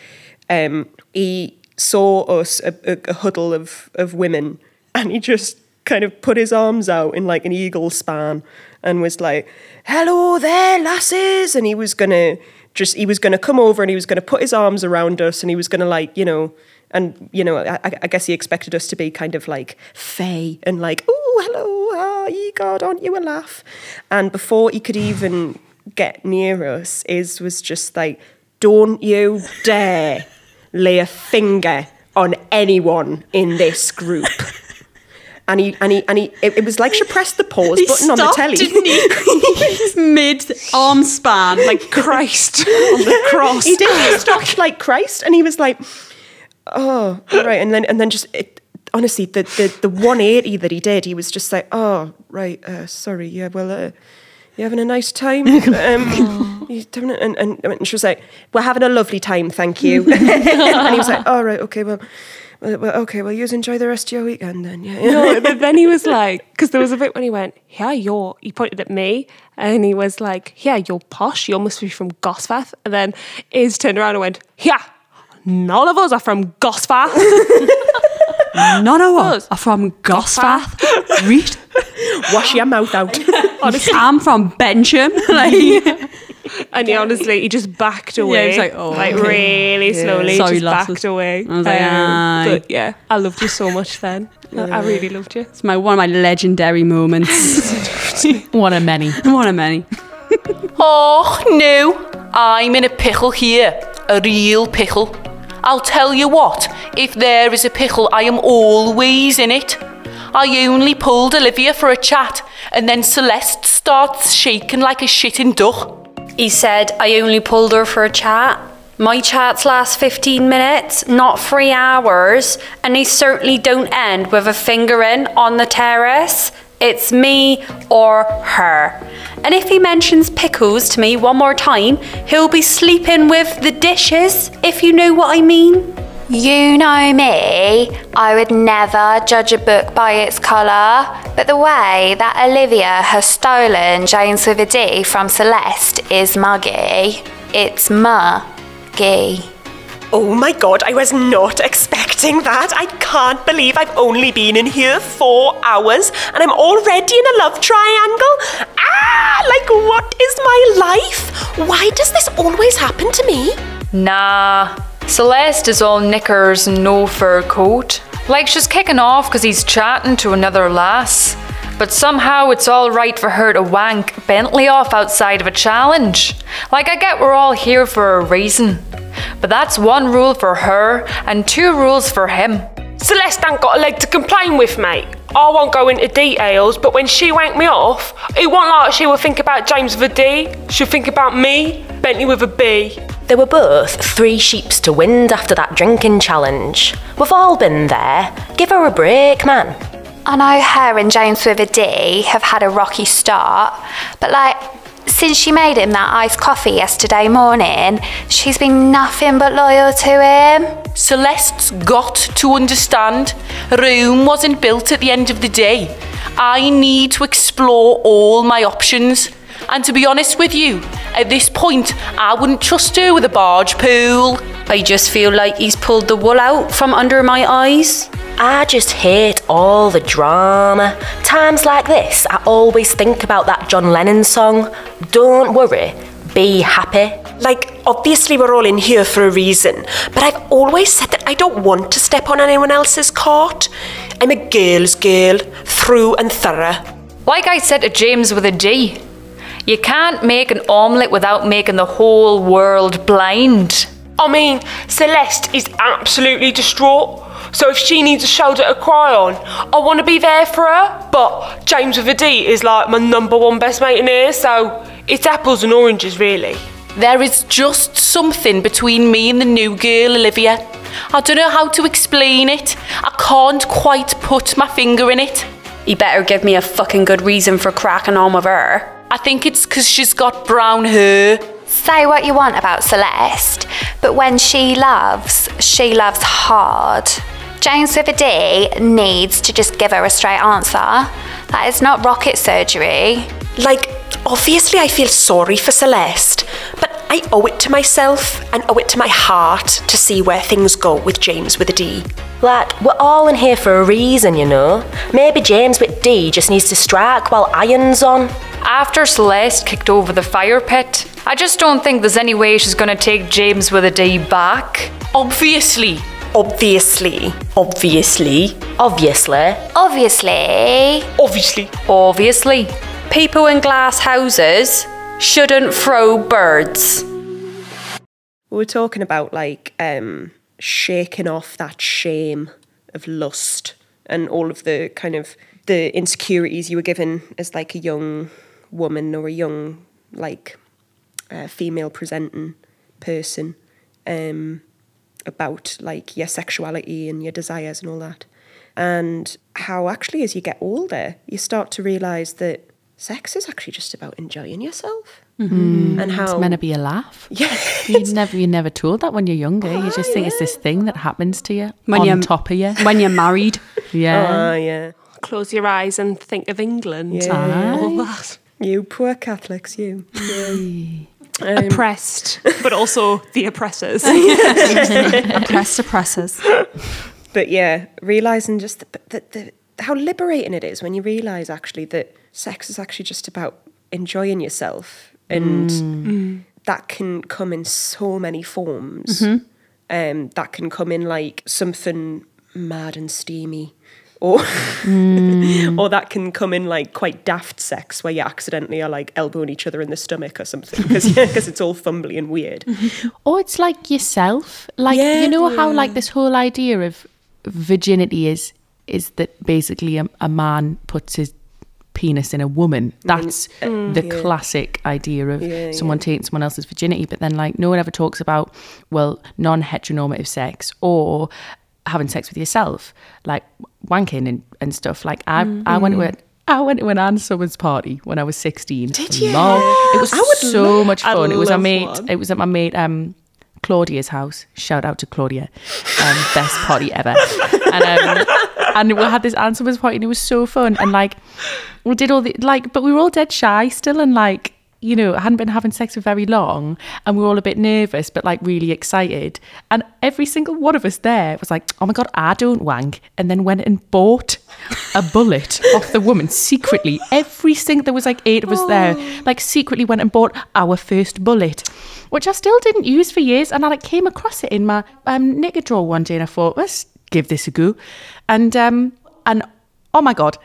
Um, he saw us a, a, a huddle of, of women and he just kind of put his arms out in like an eagle span and was like hello there lasses! And he was gonna just he was gonna come over and he was gonna put his arms around us and he was gonna like you know and you know, I, I guess he expected us to be kind of like fey and like, oh, hello, ah, ye God, aren't you a laugh? And before he could even get near us, is was just like, don't you dare lay a finger on anyone in this group. [laughs] And he and he and he it, it was like she pressed the pause He button on the stopped, telly. didn't he? [laughs] Mid arm span, like Christ [laughs] on the cross. he did. He stopped like Christ, and he was like, "Oh, right." And then, and then just it, honestly, the the the one eighty that he did, he was just like, "Oh, right, uh, sorry, yeah, well, uh, you having a nice time?" [laughs] Um, you having a- and, and and she was like, "We're having a lovely time, thank you." [laughs] and he was like, "All right, okay, well." Well, well, okay, well, you enjoy the rest of your weekend then. Yeah, yeah. No, [laughs] but then he was like, because there was a bit when he went, yeah, you're, he pointed at me and he was like, yeah, you're posh, you must be from Gosforth. And then Iz turned around and went, yeah, none of us are from Gosforth. [laughs] none of us Us. are from Gosforth. Read. [laughs] Wash your mouth out. [laughs] Honestly. I'm from Bencham. like, And he honestly, he just backed away. was like, oh, like okay. really slowly, Sorry, just lasses. backed away. Um, I was like, aye. but yeah, I loved you so much then. I- I really loved you. it's my one of my legendary moments. One of many. one of many. Oh, no, I'm in a pickle here. A real pickle. I'll tell you what, if there is a pickle, I am always in it. I only pulled Olivia for a chat, and then Celeste starts shaking like a shitting duck. He said, I only pulled her for a chat. My chats last 15 minutes, not three hours, and they certainly don't end with a finger in on the terrace. It's me or her. And if he mentions pickles to me one more time, he'll be sleeping with the dishes, if you know what I mean. You know me, I would never judge a book by its colour, but the way that Olivia has stolen James with a D from Celeste is muggy. It's muggy. Oh my god, I was not expecting that. I can't believe I've only been in here four hours and I'm already in a love triangle. Ah, like what is my life? Why does this always happen to me? Nah, Celeste is all knickers and no fur coat. Like she's kicking off because he's chatting to another lass. But somehow it's all right for her to wank Bentley off outside of a challenge. Like, I get we're all here for a reason. But that's one rule for her and two rules for him. Celeste ain't got a leg to complain with, mate. I won't go into details, but when she wanked me off, it wasn't like she would think about James with a D. She'll think about me, Bentley with a B. They were both three sheeps to wind after that drinking challenge. We've all been there. Give her a break, man. I know her and James with a D have had a rocky start, but like, Since she made him that iced coffee yesterday morning, she's been nothing but loyal to him. Celeste's got to understand Rome wasn't built at the end of the day. I need to explore all my options. And to be honest with you, at this point, I wouldn't trust her with a barge pool. I just feel like he's pulled the wool out from under my eyes. I just hate all the drama. Times like this, I always think about that John Lennon song, Don't Worry, Be Happy. Like, obviously, we're all in here for a reason, but I've always said that I don't want to step on anyone else's court. I'm a girl's girl, through and thorough. Like I said to James with a D, you can't make an omelette without making the whole world blind. I mean, Celeste is absolutely distraught. So if she needs a shoulder to cry on, I want to be there for her. But James with a D is like my number one best mate in here, so it's apples and oranges, really. There is just something between me and the new girl, Olivia. I don't know how to explain it. I can't quite put my finger in it. He better give me a fucking good reason for cracking on with her. I think it's because she's got brown hair. Say what you want about Celeste, but when she loves, she loves hard. James with a D needs to just give her a straight answer. That is not rocket surgery. Like, obviously, I feel sorry for Celeste, but I owe it to myself and owe it to my heart to see where things go with James with a D. Like, we're all in here for a reason, you know. Maybe James with D just needs to strike while iron's on. After Celeste kicked over the fire pit, I just don't think there's any way she's gonna take James with a D back. Obviously. Obviously. Obviously. Obviously. Obviously. Obviously. Obviously. People in glass houses shouldn't throw birds. We were talking about like um, shaking off that shame of lust and all of the kind of the insecurities you were given as like a young woman or a young like uh, female presenting person um, about like your sexuality and your desires and all that. And how actually as you get older, you start to realise that sex is actually just about enjoying yourself. And how It's meant to be a laugh. [laughs] yeah, You never, you're never told that when you're younger. you just think it's this thing that happens to you When on you're- top of you. When you're married. [laughs] Yeah. Ah, yeah. Close your eyes and think of England. Yeah. All that. You poor Catholics, you. Um, Oppressed, but also the oppressors. [laughs] Oppressed oppressors. but yeah, realizing just the, the, the, how liberating it is when you realize actually that sex is actually just about enjoying yourself, and mm. Mm. that can come in so many forms. Mm-hmm. Um, that can come in like something mad and steamy. Or, mm. [laughs] or that can come in like quite daft sex where you accidentally are like elbowing each other in the stomach or something [laughs] because yeah, 'cause it's all fumbly and weird. Mm-hmm. Or it's like yourself. Like Yeah, you know how like this whole idea of virginity is is that basically a, a man puts his penis in a woman. That's the classic idea of Yeah, someone taking someone else's virginity. But then like no one ever talks about well non heteronormative sex or having sex with yourself, like wanking and, and stuff. Like I I went to a I went to an Ann Summers party when I was 16. Did you? It was so much I'd fun. It was love mate. one. It was at my mate um, Claudia's house. Shout out to Claudia. Um, best party ever. [laughs] And um, and we had this Summers party and it was so fun. And like we did all the like, but we were all dead shy still and like you know, I hadn't been having sex for very long and we were all a bit nervous, but like really excited. And every single one of us there was like, oh my God, I don't wank. And then went and bought a bullet off the woman secretly. Every single, there was like eight of us there, like secretly went and bought our first bullet, which I still didn't use for years. And I like came across it in my um, knicker drawer one day and I thought, let's give this a go. And, um, and oh my God,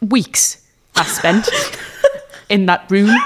weeks I spent [laughs] in that room,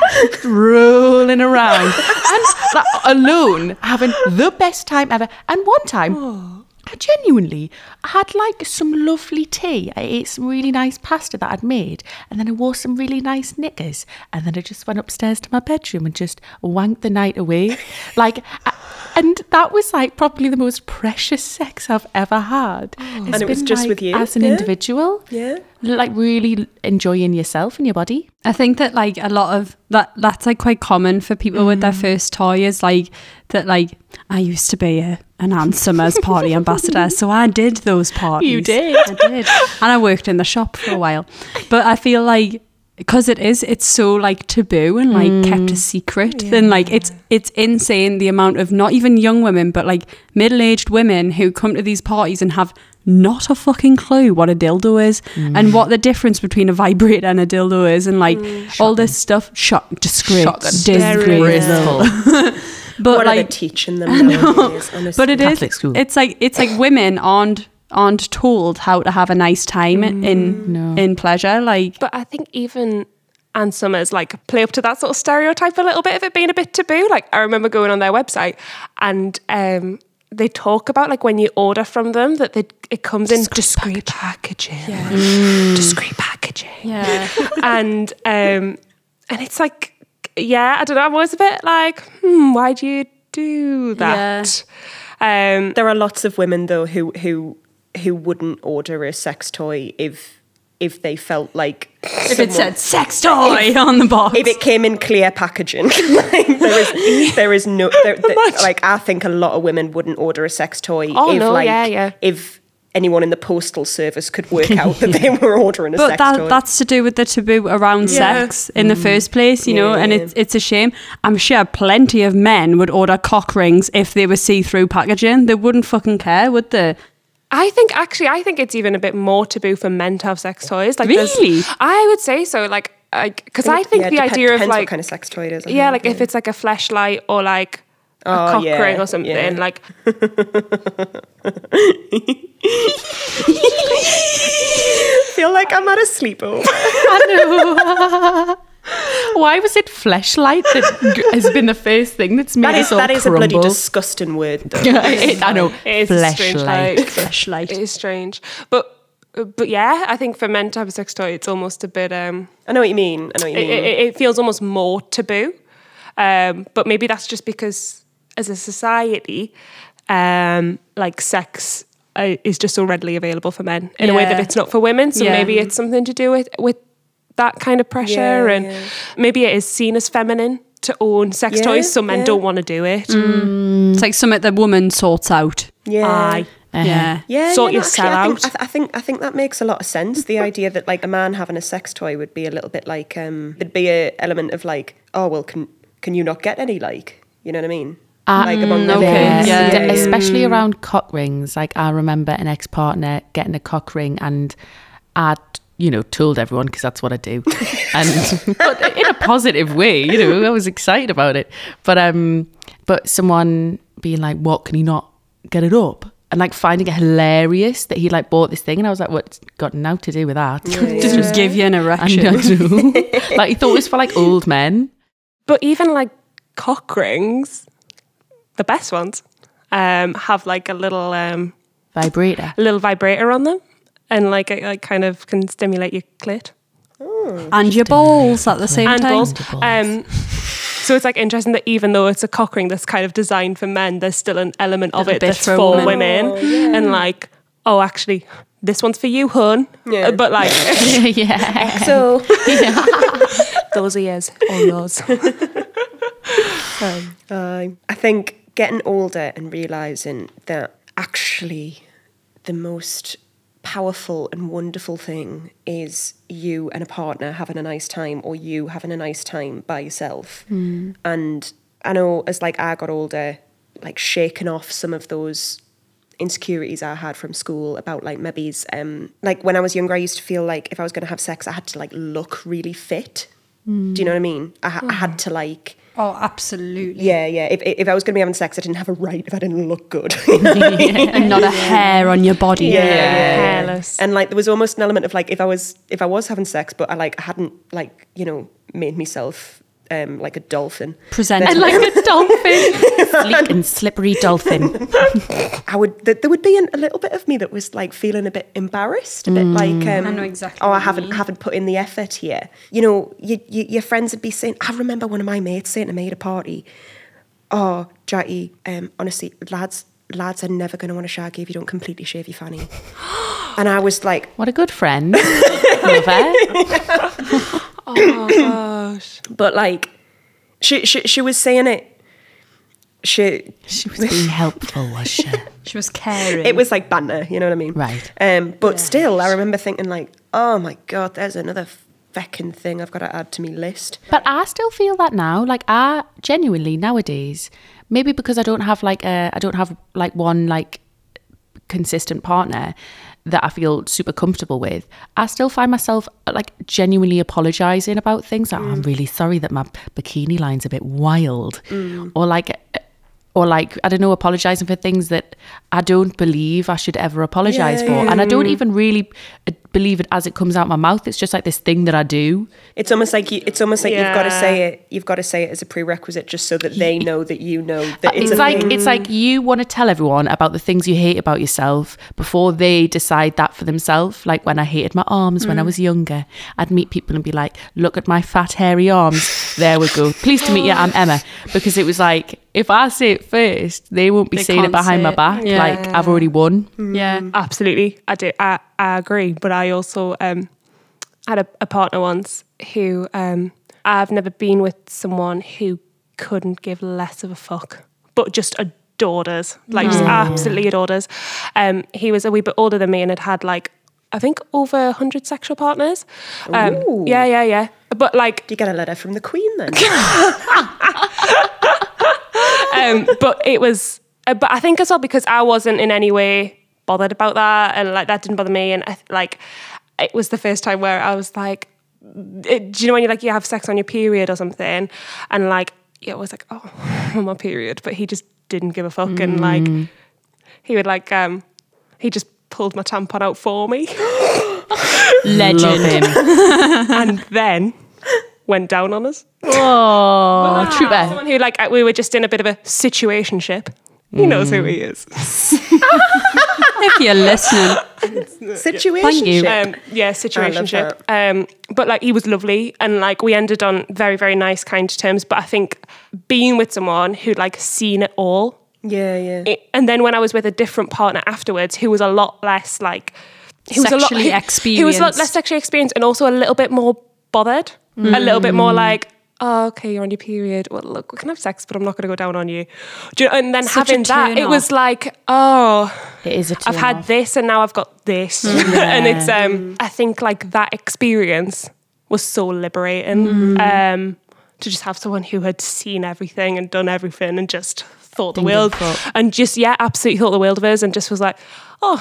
rolling around and like, alone, having the best time ever. And one time, I genuinely had like some lovely tea. I ate some really nice pasta that I'd made, and then I wore some really nice knickers, and then I just went upstairs to my bedroom and just wanked the night away. Like, I, And that was like probably the most precious sex I've ever had. It's And it was just like, with you? as an Yeah. individual. Yeah. Like really enjoying yourself and your body. I think that like a lot of that that's like quite common for people with their Mm. first toy is like that like I used to be a an Ann Summers party ambassador, so I did those parties. You did. I did, and I worked in the shop for a while. But I feel like because it is, it's so like taboo and like kept a mm. secret. Then like it's it's insane the amount of not even young women, but like middle aged women who come to these parties and have not a fucking clue what a dildo is mm. and what the difference between a vibrator and a dildo is and like mm. all this stuff. Shock, disgrace, Shocking. disgraceful. [laughs] but what are they like, teaching them nowadays? Honestly? but it is. Catholic school. It's like it's like women aren't aren't told how to have a nice time in No. in pleasure. Like But I think even Ann Summers like play up to that sort of stereotype a little bit of it being a bit taboo. Like I remember going on their website and um, they talk about like when you order from them that they, it comes in discreet packaging, discreet packaging, yeah, [laughs] and um, and it's like yeah, I don't know. I'm always a bit like, hmm, why do you do that? Um, There are lots of women though who who who wouldn't order a sex toy if if they felt like if it said sex toy on the box, if it came in clear packaging. [laughs] like, there is [laughs] there is no there, there- like I think a lot of women wouldn't order a sex toy Oh, if no, like yeah, yeah. if anyone in the postal service could work out that they [laughs] were ordering a but sex that toy. that's to do with the taboo around Yeah. sex in the mm. first place, you know. And Yeah. it's it's a shame. I'm sure plenty of men would order cock rings if they were see through packaging. They wouldn't fucking care, would they? I think actually, I think it's even a bit more taboo for men to have sex toys. Like, Really? I would say so. Like, because I think Yeah, the dep- idea of like what kind of sex toy it is. I yeah, think, like if it's like a flashlight or like a Oh, cock yeah, ring or something, yeah. like I [laughs] [laughs] feel like I'm at a sleepover. [laughs] Why was it fleshlight that has been the first thing that's made That is us all that is a bloody disgusting word though. [laughs] It- I know. it is a strange. Fleshlight. Like, Flashlight. it is strange, but but yeah, I think for men to have a sex toy, it's almost a bit. um I know what you mean. I know what you mean. it, it feels almost more taboo. Um, but maybe that's just because as a society, um, like sex uh, is just so readily available for men in a way that it's not for women. So Yeah. maybe it's something to do with with that kind of pressure, Yeah, and yeah. maybe it is seen as feminine to own sex Yeah, toys, so men yeah. don't want to do it. Mm. It's like something the woman sorts out. yeah. Aye. Uh-huh. Yeah. Yeah, Sort yeah, no, yourself actually, I out. think, I, th- I think I think that makes a lot of sense. The idea that like a man having a sex toy would be a little bit like um, there'd be a element of like, oh well, can can you not get any like, you know what I mean? Ah, like among mm, the okay, men. yeah. D- especially around cock rings. Like I remember an ex partner getting a cock ring, and I'd you know told everyone because that's what I do, [laughs] and but in a positive way. You know, I was excited about it. But um, but someone being like, "What can he not get it up?" And like finding it hilarious that he like bought this thing, and I was like, "What's got now to do with that?" [laughs] Just give you an And erection. I [laughs] like he thought it was for like old men. But even like cock rings, the best ones, um, have like a little um, Vibrator. a little vibrator on them, and like it like kind of can stimulate your clit and your balls at the same and time. balls. Um, so it's like interesting that even though it's a cock ring that's kind of designed for men, there's still an element of Little it bit that's for for women. women, and like oh actually. This one's for you, hun. Yeah. Uh, But like, [laughs] yeah. [laughs] So [laughs] those ears, all yours. uh, I think getting older and realizing that actually the most powerful and wonderful thing is you and a partner having a nice time or you having a nice time by yourself. And I know as like I got older, like shaking off some of those insecurities I had from school about like maybe um like when I was younger I used to feel like if I was going to have sex I had to like look really fit. Do you know what I mean? I, ha- I had to like Oh, absolutely. yeah, yeah. If if I was going to be having sex, I didn't have a right if I didn't look good. [laughs] [laughs] and not a hair on your body. Yeah. Hairless. and like there was almost an element of like if I was if I was having sex, but I like hadn't like you know made myself um like a dolphin. Presented. And like [laughs] a dolphin. Sleek and slippery dolphin. [laughs] I would th- there would be an, a little bit of me that was like feeling a bit embarrassed, a bit like um, I know exactly Oh, I haven't mean. haven't put in the effort here. You know, you, you, your friends would be saying. I remember one of my mates saying to me at a party, "Oh, Jackie, um, honestly, lads, lads are never going to want to shag you if you don't completely shave your fanny." [gasps] and I was like, What a good friend. [laughs] Love it. Oh gosh. [coughs] but like, she she she was saying it. She She was being helpful, was she? [laughs] She was caring. it was like banter, you know what I mean? Right. Um, but still, I remember thinking like, oh my god, there's another feckin' thing I've got to add to my list. But I still feel that now. Like I genuinely nowadays, maybe because I don't have like a, I don't have like one like consistent partner that I feel super comfortable with. I still find myself like genuinely apologizing about things. Like, "Oh, I'm mm. really sorry that my bikini line's a bit wild, mm. or like. Or like I don't know, apologizing for things that I don't believe I should ever apologize Yeah, for, yeah. and I don't even really believe it as it comes out my mouth. It's just like this thing that I do. It's almost like you, it's almost like you've got to say it. You've got to say it as a prerequisite, just so that they know that you know that it's, it's a like thing. it's like you want to tell everyone about the things you hate about yourself before they decide that for themselves. Like when I hated my arms when I mm. was younger, I'd meet people and be like, "Look at my fat hairy arms." There we go. Pleased to meet you. I'm Emma. Because it was like if I say it first, they won't be They saying it behind say my back. Yeah. Like I've already won. yeah. Mm. Absolutely, I do. I, I agree. But I also um, had a, a partner once who um, I've never been with someone who couldn't give less of a fuck, but just adored us, like just absolutely adored us. Um, he was a wee bit older than me and had had like I think over hundred sexual partners. Um, yeah, yeah, yeah. But like Do you get a letter from the Queen then. [laughs] [laughs] um, but it was, uh, but I think as well because I wasn't in any way bothered about that, and like that didn't bother me, and I, like it was the first time where I was like, it, do you know when you like you have sex on your period or something, and like yeah, I was like, oh, [laughs] on my period, but he just didn't give a fuck, and like he would like um, he just pulled my tampon out for me, [laughs] Legend. Him. [laughs] and then went down on us. Oh, trooper. Someone who like we were just in a bit of a situationship. He knows who he is. [laughs] if you're listening, Situation. Thank you. Um, yeah, situationship. Um, but like he was lovely, and like we ended on very, very nice, kind terms. But I think being with someone who'd like seen it all, Yeah, yeah. it, and then when I was with a different partner afterwards, who was a lot less like who was a lot Sexually who- Who was a lot less sexually experienced, and also a little bit more bothered, a little bit more like. Oh, okay, you're on your period. Well, look, we can have sex, but I'm not going to go down on you. Do you know, and then Such having that, turn it was like, oh, It is a I've had this and now I've got this. [laughs] and it's um I think like that experience was so liberating. Um to just have someone who had seen everything and done everything and just thought the Didn't give a world and just yeah, absolutely thought the world of us and just was like, Oh,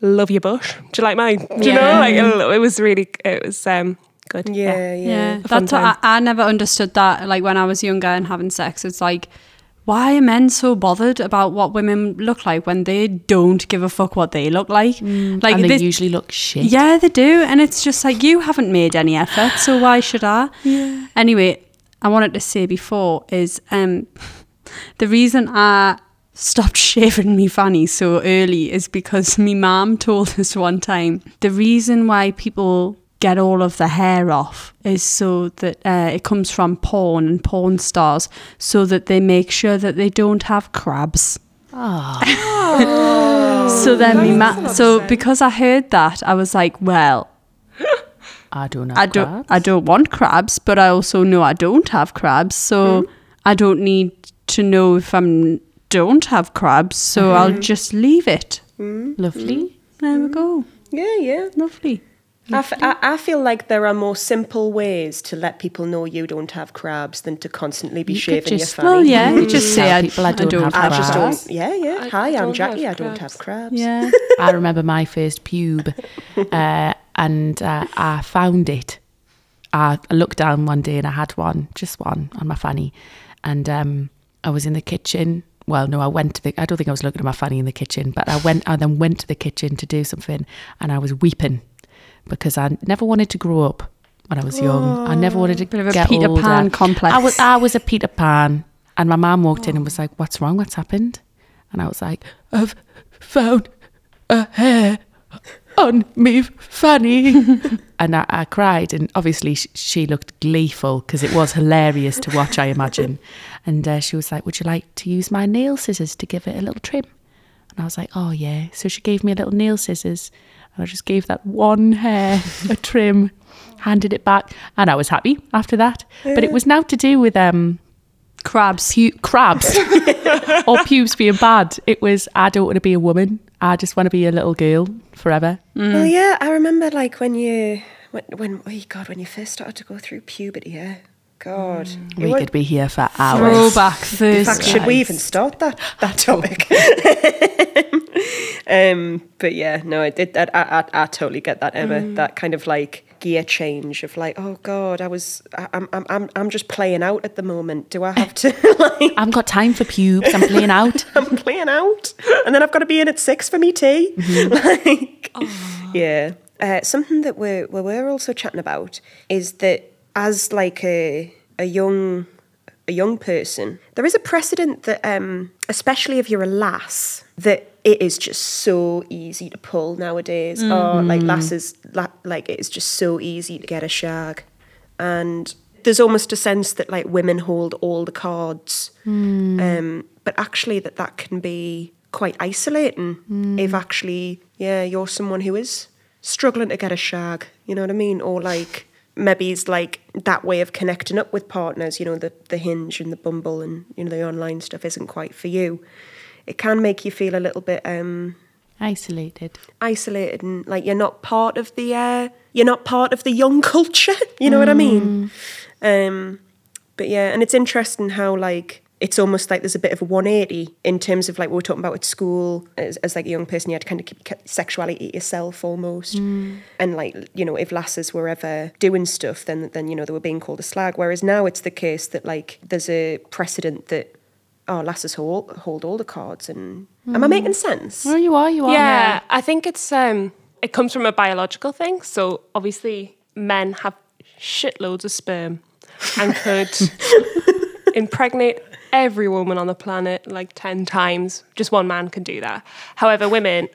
love your bush. Do you like mine? Do you know? Like it was really it was um good. Yeah, yeah. yeah, that's what I. I never understood that. Like when I was younger and having sex, it's like, why are men so bothered about what women look like when they don't give a fuck what they look like? like and they this- usually look shit. Yeah, they do. And it's just like, you haven't made any effort, so why should I? Yeah. Anyway, I wanted to say before is um, [laughs] the reason I stopped [laughs] shaving me fanny so early is because me mom told us one time the reason why people get all of the hair off is so that uh, it comes from porn and porn stars so that they make sure that they don't have crabs. Oh. [laughs] so then we, ma- so because I heard that I was like, well, [laughs] I don't know. I don't I don't want crabs, but I also know I don't have crabs, so hmm. I don't need to know if I'm don't have crabs, so I'll hmm. just leave it. Hmm. Lovely. There we go. Yeah, yeah. Lovely. I, f- I, I feel like there are more simple ways to let people know you don't have crabs than to constantly be You could shaving your just- fanny. Well, yeah, you just say I, people I I don't don't, have I have just crabs. don't. Yeah, yeah. I- Hi, I I'm Jackie. I don't have crabs. Yeah. [laughs] I remember my first pube, uh, and uh, I found it. I I looked down one day and I had one, just one, on my fanny, and um, I was in the kitchen. Well, no, I went to the. I don't think I was looking at my fanny in the kitchen, but I went. I then went to the kitchen to do something, and I was weeping because I never wanted to grow up when I was young. I never wanted to Bit of a get Peter older. Pan complex. I was. I was a Peter Pan, and my mum walked in and was like, "What's wrong? What's happened?" And I was like, "I've found a hair on me fanny. [laughs] and I, I cried, and obviously sh- she looked gleeful because it was hilarious to watch, I imagine. And uh, she was like, Would you like to use my nail scissors to give it a little trim? And I was like, Oh, yeah. So she gave me a little nail scissors, I just gave that one hair a trim, [laughs] handed it back, and I was happy after that. But it was now to do with um, Crabs. pu- crabs [laughs] or pubes being bad. It was, I don't want to be a woman. I just want to be a little girl forever. Well, yeah, I remember like when you when when oh God when you first started to go through puberty. Yeah, God, It We could be here for hours. Throwback In fact, Thursday. should we even start that that topic? [laughs] um, but yeah, no, I did that. I, I, I totally get that, Emma. That kind of like gear change of like, oh God, I was, I, I'm, I'm, I'm, I'm just playing out at the moment. Do I have to [laughs] like? I haven't got time for pubes. I'm playing out. [laughs] I'm playing out, and then I've got to be in at six for me tea. Like, yeah. Uh, something that we're we we're also chatting about is that as like a a young a young person, there is a precedent that, um, especially if you're a lass, that it is just so easy to pull nowadays. Or like lasses, la- like it is just so easy to get a shag, and there's almost a sense that like women hold all the cards, um, but actually that that can be quite isolating if actually yeah you're someone who is struggling to get a shag. You know what I mean? Or like maybe it's like that way of connecting up with partners. You know the the hinge and the bumble and you know the online stuff isn't quite for you. It can make you feel a little bit um, Isolated. isolated and like you're not part of the uh, you're not part of the young [laughs] culture. You know what I mean? Um, but yeah, and it's interesting how like it's almost like there's a bit of a 180 in terms of like we're talking about at school as, as like a young person you had to kind of keep sexuality to yourself almost. And like you know if lasses were ever doing stuff then then you know they were being called a slag. Whereas now it's the case that like there's a precedent that oh lasses hold, hold all the cards and am I making sense? Oh, you are, you are. Yeah, I think it's um it comes from a biological thing. So obviously men have shitloads of sperm and could [laughs] [laughs] impregnate every woman on the planet like 10 times. Just one man can do that. However, women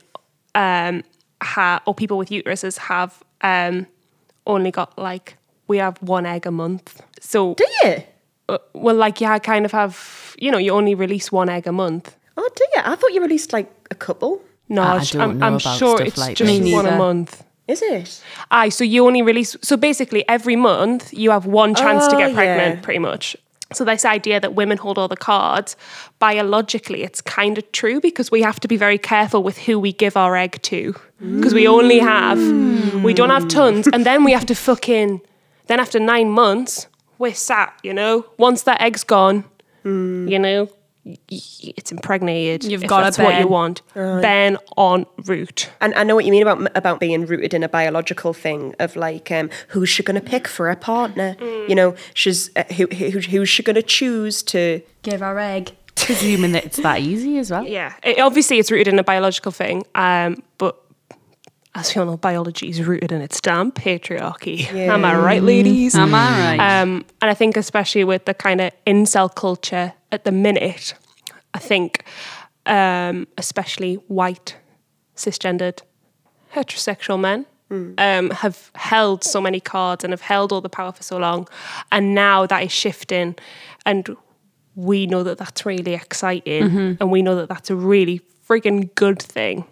um ha- or people with uteruses have um only got like we have one egg a month. So do you uh, well like yeah, I kind of have you know, you only release one egg a month. oh do you I thought you released like a couple No, I I'm- don't I'm, know I'm about sure stuff it's like just this. one a month. is it Aye, so you only release. So basically, every month you have one chance to Oh, get pregnant, yeah. pretty much. So this idea that women hold all the cards, biologically, it's kind of true because we have to be very careful with who we give our egg to because we only have, we don't have tons, and then we have to fucking, then after nine months, we're sat. You know, once that egg's gone, you know. Y- y- It's impregnated. You've gotta that's what you Ben. want. Ben on route. And I know what you mean about about being rooted in a biological thing of like, um, who's she going to pick for a partner? You know, she's uh, who, who who's she going to choose to? Give her egg. Presuming that it's that easy as well. Yeah, it, obviously it's rooted in a biological thing, um, but as we all know, biology is rooted in its damn patriarchy. Am I right, ladies? Am I right? Um, and I think especially with the kind of incel culture at the minute, I think um, especially white, cisgendered, heterosexual men um, have held so many cards and have held all the power for so long, and now that is shifting, and we know that that's really exciting, and we know that that's a really friggin' good thing.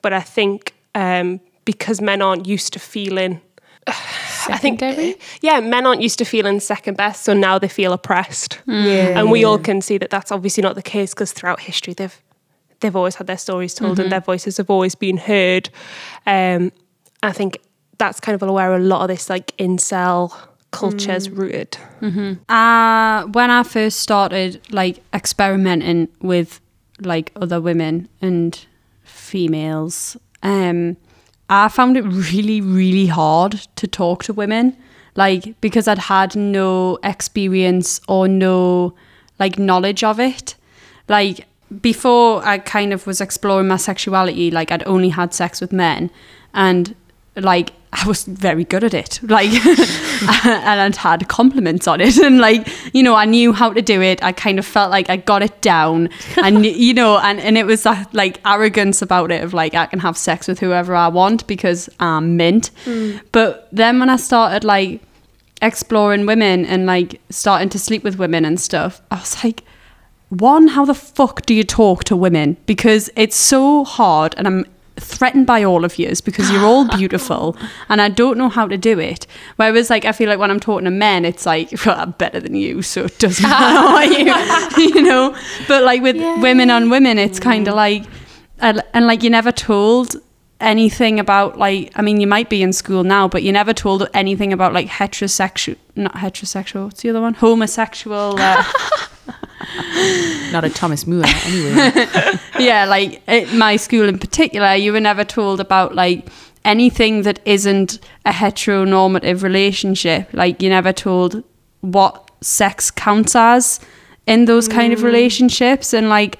But I think um, because men aren't used to feeling [sighs] I think, Secondary? yeah, men aren't used to feeling second best, so now they feel oppressed. Yeah, and we all can see that that's obviously not the case because throughout history they've they've always had their stories told and their voices have always been heard. Um, I think that's kind of where a lot of this like incel culture is rooted. Uh, when I first started like experimenting with like other women and females, um, I found it really, really hard to talk to women, like because I'd had no experience or no like knowledge of it. Like before I kind of was exploring my sexuality, like I'd only had sex with men and like I was very good at it. Like, [laughs] and I'd had compliments on it. [laughs] And like, you know, I knew how to do it. I kind of felt like I got it down. And, you know, and, and it was that like arrogance about it of like, I can have sex with whoever I want because I'm mint. Mm. But then when I started like exploring women and like starting to sleep with women and stuff, I was like, one, how the fuck do you talk to women? Because it's so hard and I'm threatened by all of yous because you're all beautiful [laughs] and I don't know how to do it. Whereas like I feel like when I'm talking to men, it's like [laughs] well, I'm better than you, so it doesn't [laughs] matter you you know. But like with women on women, it's kind of like and, and like you're never told anything about like I mean you might be in school now, but you're never told anything about like heterosexual not heterosexual, what's the other one? Homosexual uh, Not a Thomas Moore, anyway. [laughs] yeah, like at my school in particular, you were never told about like anything that isn't a heteronormative relationship. Like you're never told what sex counts as in those kind of mm. relationships. And like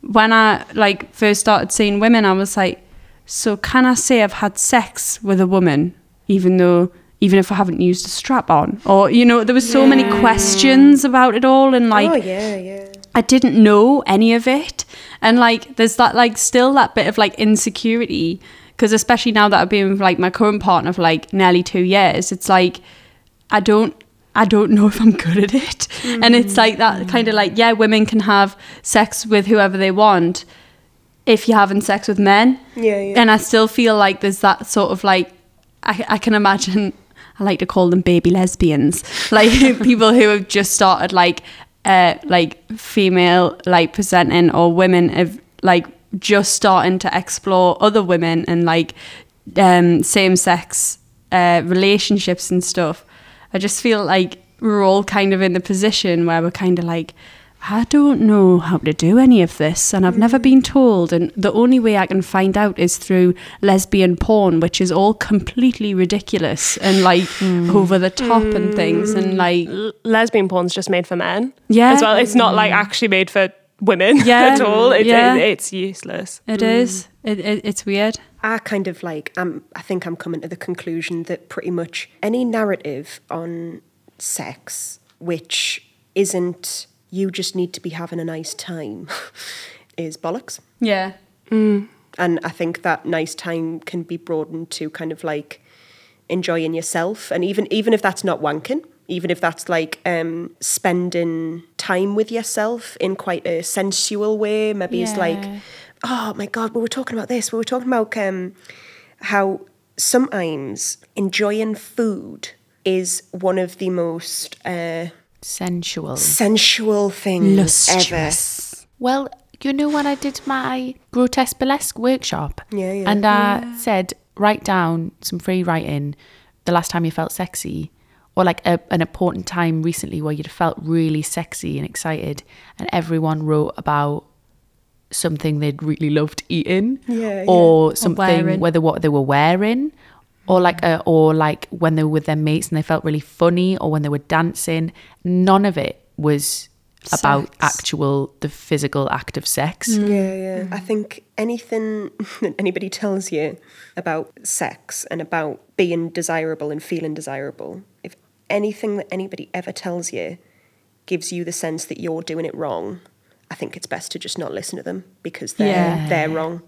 when I like first started seeing women, I was like, so can I say I've had sex with a woman, even though even if I haven't used a strap on? Or, you know, there were so many questions about it all and like oh yeah, yeah. I didn't know any of it. And like, there's that, like, still that bit of like insecurity. Because especially now that I've been with like my current partner for like nearly two years, it's like, I don't. I don't know [laughs] if I'm good at it. And it's mm. like that kind of like, yeah, women can have sex with whoever they want if you're having sex with men. Yeah, yeah. And I still feel like there's that sort of like, I, I can imagine, I like to call them baby lesbians, [laughs] like [laughs] people who have just started like, uh, like female like presenting or women have like just starting to explore other women and like um, same sex uh, relationships and stuff. I just feel like we're all kind of in the position where we're kind of like, I don't know how to do any of this, and I've never been told. And the only way I can find out is through lesbian porn, which is all completely ridiculous and like hmm. over the top and things. And hmm. like, L- lesbian porn's just made for men. Yeah. As well. It's not like hmm. actually made for women [laughs] Yeah. at all. It, Yeah. it- it's useless. it is. It, it, it's weird. I kind of like I'm I think I'm coming to the conclusion that pretty much any narrative on sex which isn't you just need to be having a nice time [laughs] is bollocks. Yeah. And I think that nice time can be broadened to kind of like enjoying yourself and even even if that's not wanking, even if that's like um spending time with yourself in quite a sensual way, maybe it's like oh my god, we were talking about this. We were talking about um how sometimes enjoying food is one of the most uh Sensual. sensual things ever. Well, you know when I did my grotesque burlesque workshop? Yeah, yeah. And I said, write down some free writing the last time you felt sexy or like a, an important time recently where you'd felt really sexy and excited and everyone wrote about something they'd really loved eating Yeah, yeah. or something wearing. whether what they were wearing or like a, or like when they were with their mates and they felt really funny or when they were dancing none of it was about actual the physical act of sex mm. Yeah, yeah. Mm. I think anything [laughs] that anybody tells you about sex and about being desirable and feeling desirable, if anything that anybody ever tells you gives you the sense that you're doing it wrong, I think it's best to just not listen to them because they're Yeah. they're wrong.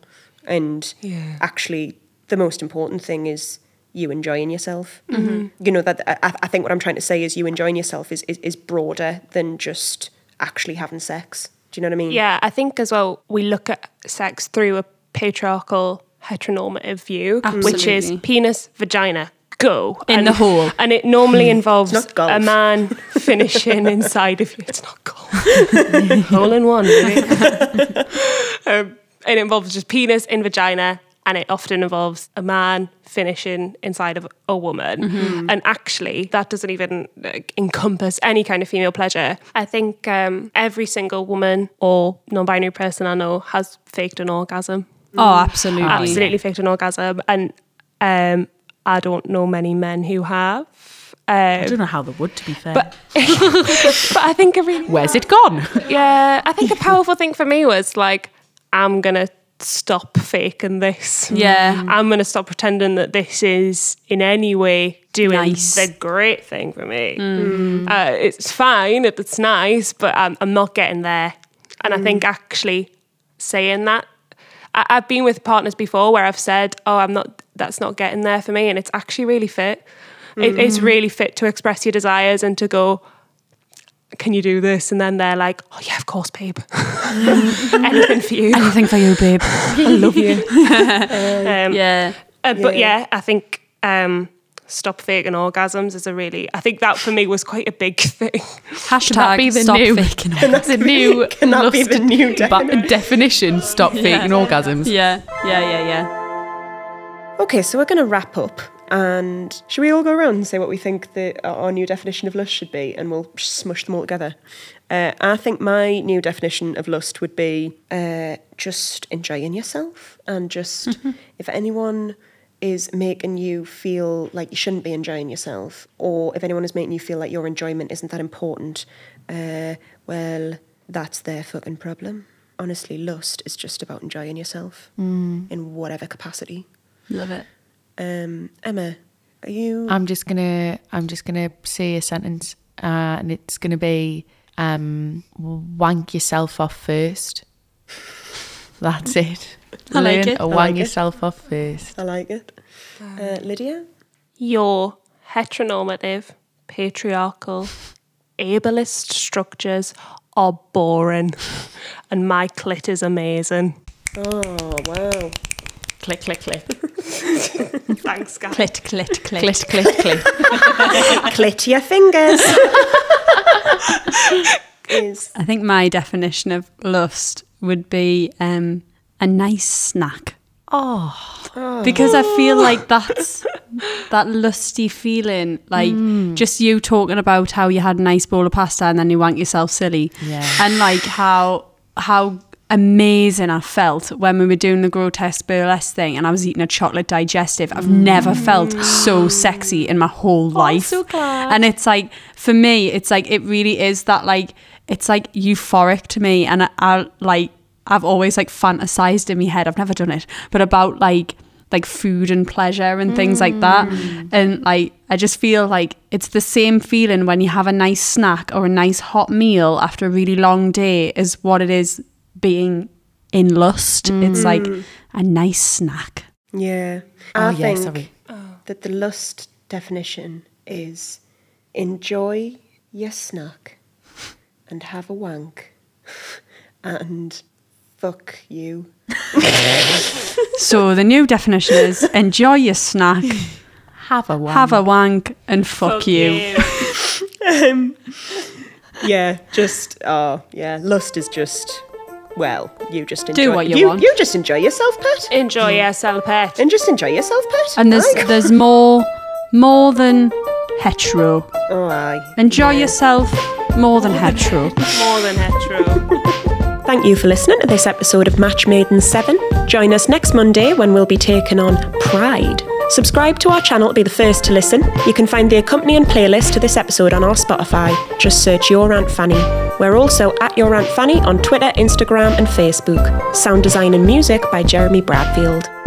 And Yeah. actually, the most important thing is you enjoying yourself. Mm-hmm. Mm-hmm. You know that I, I think what I'm trying to say is you enjoying yourself is, is is broader than just actually having sex. Do you know what I mean? Yeah, I think as well, we look at sex through a patriarchal, heteronormative view, which is penis, vagina, go. In and, the hole. And it normally hmm. involves a man [laughs] finishing inside of you. It's not golf. [laughs] Hole in one, baby. [laughs] um, it involves just penis in vagina, and it often involves a man finishing inside of a woman. And actually, that doesn't even like, encompass any kind of female pleasure. I think um, every single woman or non binary person I know has faked an orgasm. Oh, absolutely. Absolutely faked an orgasm. And um, I don't know many men who have. I Um, don't know how they would to be fair but, [laughs] but I think a really where's it gone yeah, I think a powerful thing for me was like, I'm gonna stop faking this. Yeah. I'm going to stop pretending that this is in any way doing Nice. the great thing for me. Mm. Mm. Uh, it's fine, it's nice, but I'm, I'm not getting there. And I think mm. actually saying that, I, I've been with partners before where I've said, oh, I'm not, that's not getting there for me. And it's actually really fit. It, it's really fit to express your desires and to go, can you do this? And then they're like, oh, yeah, of course, babe. [laughs] Anything for you. Anything for you, babe. [laughs] I love you. [laughs] um, Yeah. uh, but yeah, I think um, stop faking orgasms is a really. I think that for me was quite a big thing. Hashtag that be the stop new- faking Can that be the new Can that be the new ba- definition? definition? Stop faking orgasms. Yeah, yeah, yeah, yeah. Okay, so we're going to wrap up. And should we all go around and say what we think the, our new definition of lust should be, and we'll smush them all together? Uh, I think my new definition of lust would be uh, just enjoying yourself, and just if anyone is making you feel like you shouldn't be enjoying yourself, or if anyone is making you feel like your enjoyment isn't that important, uh, well, that's their fucking problem. Honestly, lust is just about enjoying yourself in whatever capacity. Love it. Um, Emma, are you? I'm just gonna I'm just gonna say a sentence, uh, and it's gonna be um, wank yourself off first. That's it. [laughs] I like Learn it. to I wank like it. yourself off first. I like it. Uh, Lydia? Your heteronormative, patriarchal, ableist structures are boring, [laughs] and my clit is amazing. Oh, wow. Click, click, click. [laughs] Thanks, guys. Clit, clit, clit. Clit, clit, clit. [laughs] Clit your fingers. is I think my definition of lust would be um, a nice snack. Oh. Because I feel like that's that lusty feeling, like just you talking about how you had a nice bowl of pasta and then you wank yourself silly. Yeah. And like how how amazing I felt when we were doing the grotesque burlesque thing and I was eating a chocolate digestive. I've never mm. felt so sexy in my whole oh, life. so glad. And it's like for me, it's like it really is that like it's like euphoric to me and I, I like I've always like fantasized in my head. I've never done it, but about like like food and pleasure and things like that. Mm. And like I just feel like it's the same feeling when you have a nice snack or a nice hot meal after a really long day is what it is being in lust. It's like mm. a nice snack. yeah. Oh, I yeah, think sorry. that the lust definition is enjoy your snack and have a wank and fuck you. [laughs] So the new definition is enjoy your snack, Have a one. have a wank, and fuck, you. [laughs] Um, yeah, just oh yeah, lust is just well, you just enjoy Do what you you, want. You just enjoy yourself, pet, Enjoy hmm. yourself, pet. and just enjoy yourself, pet. And there's Like- there's more more than hetero. oh aye. Enjoy yourself more than hetero. [laughs] More than hetero. Thank you for listening to this episode of Match Made in 7. Join us next Monday when we'll be taking on Pride. Subscribe to our channel to be the first to listen. You can find the accompanying playlist to this episode on our Spotify. Just search Your Aunt Fanny. We're also at Your Aunt Fanny on Twitter, Instagram, and Facebook. Sound design and music by Jeremy Bradfield.